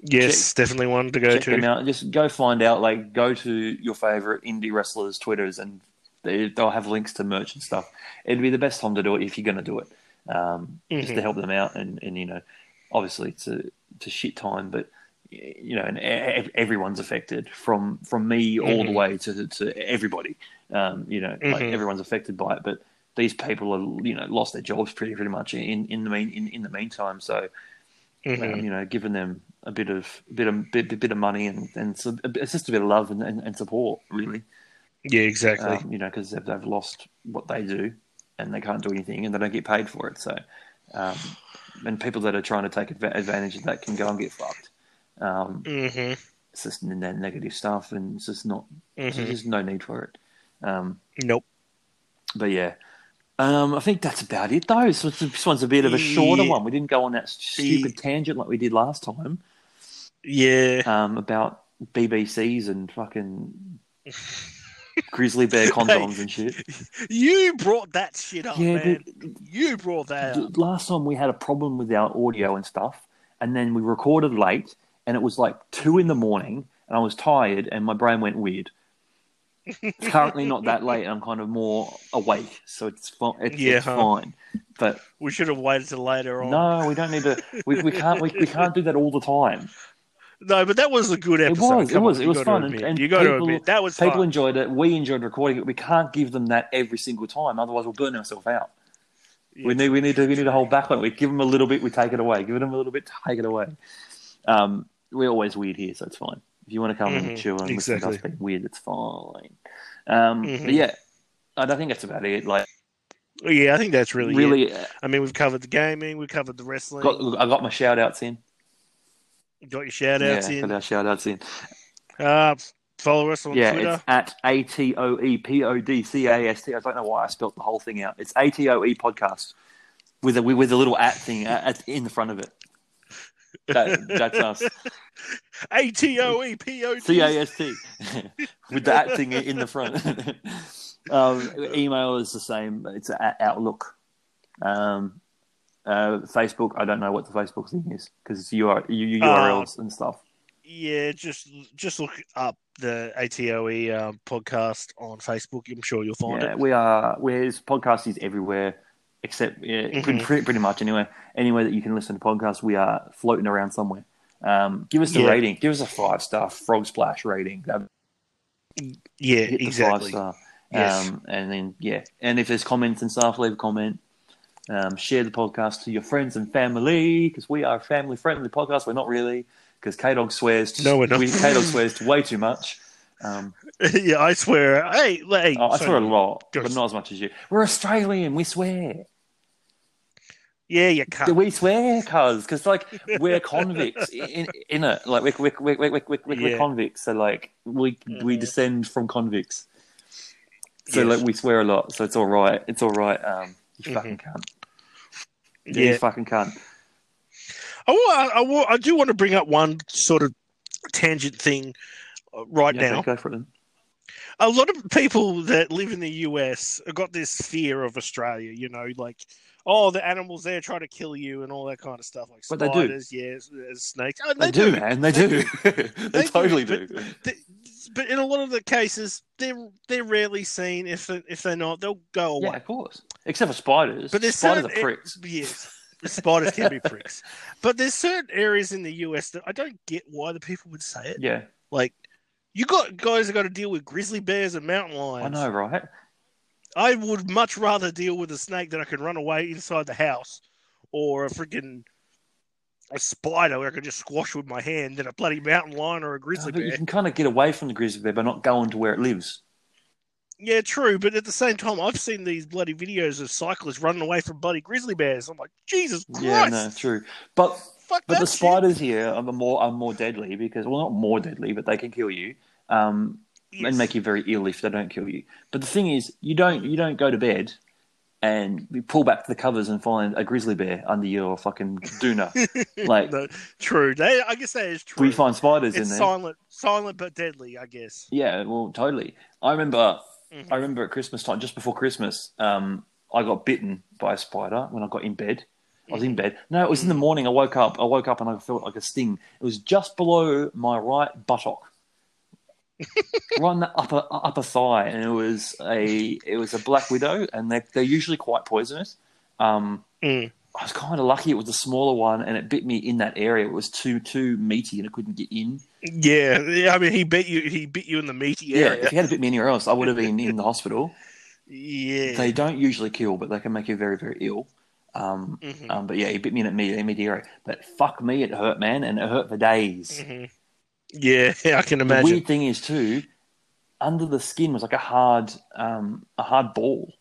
yes, definitely one to go check to. Just go find out. Like, go to your favorite indie wrestlers' twitters, and they, they'll have links to merch and stuff. It'd be the best time to do it if you're going to do it, um, just to Mhm. help them out. And, and you know, obviously it's a it's a shit time, but you know, and everyone's affected from from me all the Mhm. way to to everybody. Um, you know, like Mhm. everyone's affected by it, but these people are you know lost their jobs pretty pretty much in in the mean in, in the meantime. So um, you know, giving them a bit of bit of bit, bit of money and and it's just a bit of love and, and, and support, really. Yeah, exactly. Um, you know, because they've, they've lost what they do and they can't do anything and they don't get paid for it. So, um, and people that are trying to take advantage of that can go and get fucked. Um, hmm it's just negative stuff, and it's just not. There's hmm just no need for it. Um, Nope. but yeah. Um, I think that's about it, though. So this one's a bit of a shorter Yeah. one. We didn't go on that stupid tangent like we did last time. Yeah. um, about BBCs and fucking grizzly bear condoms and shit. You brought that shit up, Yeah, man. You brought that up. Last time we had a problem with our audio and stuff, and then we recorded late, and it was like two in the morning, and I was tired, and my brain went weird. It's currently not that late, and I'm kind of more awake, so it's fine. It's, Yeah, it's huh? fine. But We should have waited till later on. no, we don't need to. We, we can't. We, we can't do that all the time. No, but that was a good episode. was, it was, on, it was fun, and- and you got to people- admit that was People fun. enjoyed it. We enjoyed recording it. We can't give them that every single time, otherwise we'll burn ourselves out. We need we need to we need to hold back on it. We give them a little bit, we take it away. Give them a little bit, take it away. Um, we're always weird here, so it's fine. If you want to come and Mhm, chill and listen to us exactly. being weird, it's fine. Um, Mhm. But yeah, I don't think that's about it. Like Yeah, I think that's really, really, really. I mean, we've covered the gaming, we've covered the wrestling. got, I got my shout outs in. Got your shout outs yeah, in. got our shout outs in. Uh, follow us on yeah, Twitter. it's at A T O E P O D C A S T. I don't know why I spelt the whole thing out. It's A T O E podcast with a with a little at thing at, at- in the front of it. That, that's us. A T O E P O D C A S T with the at thing in the front. um, email is the same. It's at Outlook. Um, uh, Facebook. I don't know what the Facebook thing is because it's UR, URLs and stuff. Yeah, just just look up the ATOE um, podcast on Facebook. I'm sure you'll find Yeah, it. we are. Where's podcast is everywhere, except yeah, pretty, Mhm. pretty, pretty much anywhere. Anywhere that you can listen to podcasts, we are floating around somewhere. Um, give us the Yeah. rating. Give us a five star frog splash rating. That Yeah, exactly. five star. Yes. Um, and then yeah, and if there's comments and stuff, leave a comment. Um, share the podcast to your friends and family because we are a family friendly podcast. We're not really because K Dog swears. To, No, we're not. K Dog swears way too much. Um, yeah, I swear. Hey, hey oh, I swear a lot, Go but not as much as you. We're Australian. We swear. Yeah, you can't. we swear, cuz? Because like we're convicts in, in it. Like we're we're, we're, we're, we're, we're, convicts. So like we we Mhm. descend from convicts. So Yes. like we swear a lot. So it's all right. It's all right. Um, you Mhm. fucking can't. Yeah. you fucking can't. I, I, I do want to bring up one sort of tangent thing uh, right Yeah, now. go for it. Then. a lot of people that live in the US have got this fear of Australia, you know, like, oh, the animals there try to kill you and all that kind of stuff, like But they do. spiders, yes, uh, snakes. Oh, They, do, man. They, They do. they, They do, totally but- do. They- but in a lot of the cases, they're they're rarely seen. If they, if they're not, they'll go away. Yeah, of course. Except for spiders. But there's spiders certain are pricks. Yes, spiders can be pricks. But there's certain areas in the US that I don't get why the people would say it. Yeah, Like, you got guys that got to deal with grizzly bears and mountain lions. I know, right? I would much rather deal with a snake that I can run away inside the house, or a freaking a spider where I can just squash with my hand than a bloody mountain lion or a grizzly but you can kind of get away from the grizzly bear by not going to where it lives. Yeah, true. But at the same time, I've seen these bloody videos of cyclists running away from bloody grizzly bears. I'm like, Jesus Christ! Yeah, no, true. But Fuck But the shit. spiders here are more are more deadly because well, not more deadly, but they can kill you um, Yes. and make you very ill if they don't kill you. But the thing is, you don't you don't go to bed and you pull back the covers and find a grizzly bear under your fucking doona. like No, true. They, I guess that is true. we find spiders it's in there. silent, silent but deadly. I guess. Yeah, well, totally. I remember Mhm. I remember at Christmas time, just before Christmas, um, I got bitten by a spider when I got in bed. I was in bed. No, it was in the morning. I woke up. I woke up and I felt like a sting. It was just below my right buttock, right in the upper upper thigh, and it was a it was a black widow, and they they're usually quite poisonous. Um, Mm. I was kind of lucky. It was a smaller one, and it bit me in that area. It was too too meaty, and it couldn't get in. Yeah, yeah. I mean, he bit you. He bit you in the meaty Yeah, area. if he had bit me anywhere else, I would have been in the hospital. Yeah. They don't usually kill, but they can make you very, very ill. Um, Mhm. um, but yeah, he bit me in the meaty area. But fuck me, it hurt, man, and it hurt for days. Mhm. Yeah, I can The imagine. weird thing is too, under the skin was like a hard, um, a hard ball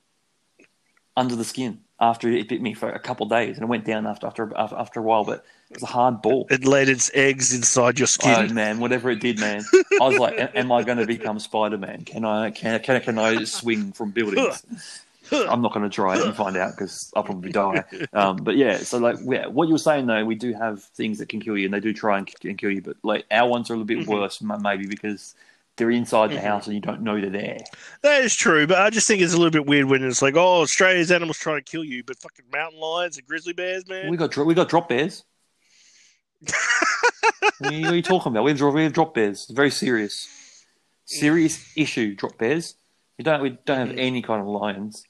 under the skin after it bit me for a couple of days, and it went down after after after, after a while. But it was a hard ball. It laid its eggs inside your Oh skin. man, whatever it did, man. I was like, "Am I going to become Spider Man? Can I can can can I swing from buildings?" I'm not going to try it and find out because I'll probably die. Um, but yeah, so like, yeah, what you were saying though, we do have things that can kill you, and they do try and, and kill you. But like, our ones are a little bit Mhm. worse, maybe because they're inside the Mhm. house and you don't know they're there. That is true, but I just think it's a little bit weird when it's like, oh, Australia's animals trying to kill you, but fucking mountain lions and grizzly bears, man. We got dro- we got drop bears. what, are you, what are you talking about? We have, we have drop bears. It's very serious, serious issue. Drop bears. We don't we don't have Mhm. any kind of lions,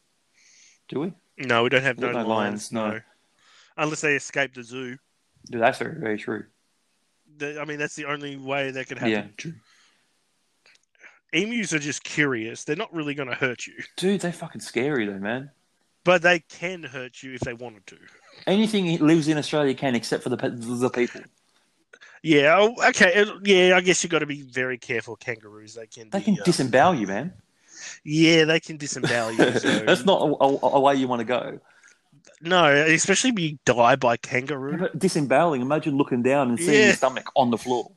do we? no, we don't have no, no lions, no. no. Unless they escape the zoo. Dude, that's very very true. The- I mean, that's the only way that could happen. Yeah, true. Emus are just curious. They're not really going to hurt you, Dude, they're fucking scary though, man. but they can hurt you if they wanted to. Anything that lives in Australia can, except for the the people. Yeah, oh, okay. Yeah, I guess you have got to be very careful. Kangaroos, they can. They be, can uh, disembowel you, man. Yeah, they can disembowel you. So. That's not a, a, a way you want to go. no, especially if you die by kangaroo. Disemboweling, imagine looking down and seeing Yeah. your stomach on the floor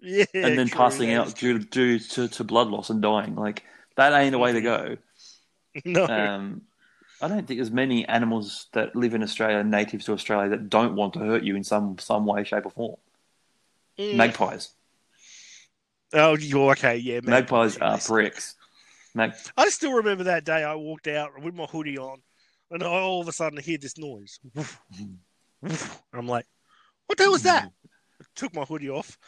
Yeah, and then true, passing out due, due to, to blood loss and dying. Like, that ain't a way to go. No, Um, I don't think there's many animals that live in Australia, natives to Australia, that don't want to hurt you in some, some way, shape, or form. Mm. Magpies. Oh, you're okay. Yeah, Magpies are yes. pricks. I still remember that day. I walked out with my hoodie on, and I all of a sudden I hear this noise. I'm like, "What the hell was that?" I took my hoodie off.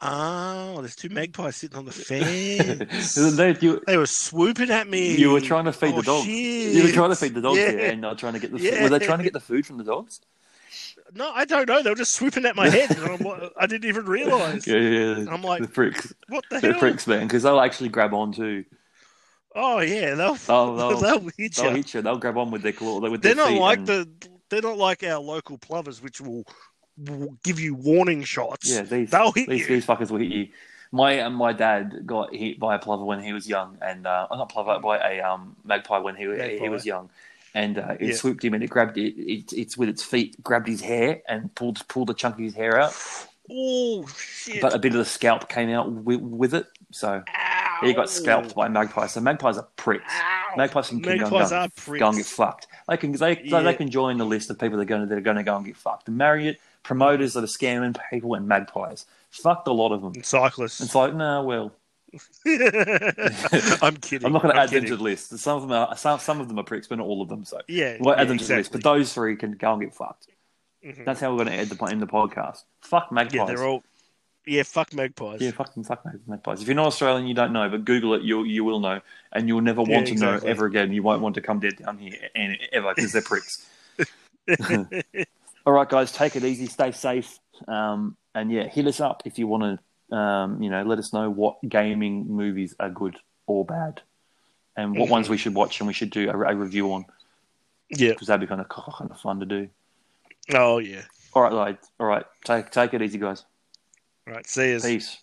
Oh, there's two magpies sitting on the fence. They- you, they were swooping at me. you were trying to feed Oh, the dogs. shit. You were trying to feed the dogs Yeah. and they were trying to get the. Yeah. Were they trying to get the food from the dogs? No, I don't know. They were just swooping at my head, and I'm, I didn't even realize. Yeah, yeah. yeah. I'm like, the pricks. What the They're hell? pricks, man, because they'll actually grab on too. Oh yeah, they'll They'll- they'll- they'll hit They'll you. hit you. They'll grab on with their claw. With They're their not like and- the. They're not like our local plovers, which will, will give you warning shots. Yeah, these they'll hit these, you. these fuckers will hit you. My uh, my dad got hit by a plover when he was young, and uh, oh, not plover by a um, magpie when he he was young, and uh, it Yeah. swooped him and it grabbed it, it. It's with its feet grabbed his hair and pulled pulled a chunk of his hair out, Oh shit! but a bit of the scalp came out with, with it, so Ow. he got scalped by magpies. So magpies are pricks. Ow. Magpies can, can go, Magpies and go, are and- pricks. go and get fucked. They can they, Yeah. they can join the list of people that are going to that are going to go and get fucked. And Marriott promoters that are scamming people and magpies. Fucked a lot of them. And cyclists. It's like, no, well, I'm kidding. I'm not going to I'm add them to the list. Some of them are some, some of them are pricks, but not all of them. So Yeah, we'll add yeah, them to the list. But those three can go and get fucked. Mhm. That's how we're going to end the end the podcast. Fuck magpies. Yeah, they're all. Yeah, fuck magpies. Yeah, fucking fuck magpies. If you're not Australian, you don't know, but Google it, you you will know, and you'll never want Yeah, to exactly. know ever again. You won't want to come dead down here and ever because they're pricks. All right, guys, take it easy, stay safe, um, and yeah, hit us up if you want to. Um, you know, let us know what gaming movies are good or bad, and what ones we should watch and we should do a, a review on yeah. because that'd be kind of kind of fun to do. Oh yeah. All right, lads. All right, take take it easy, guys. Right. See you. Peace.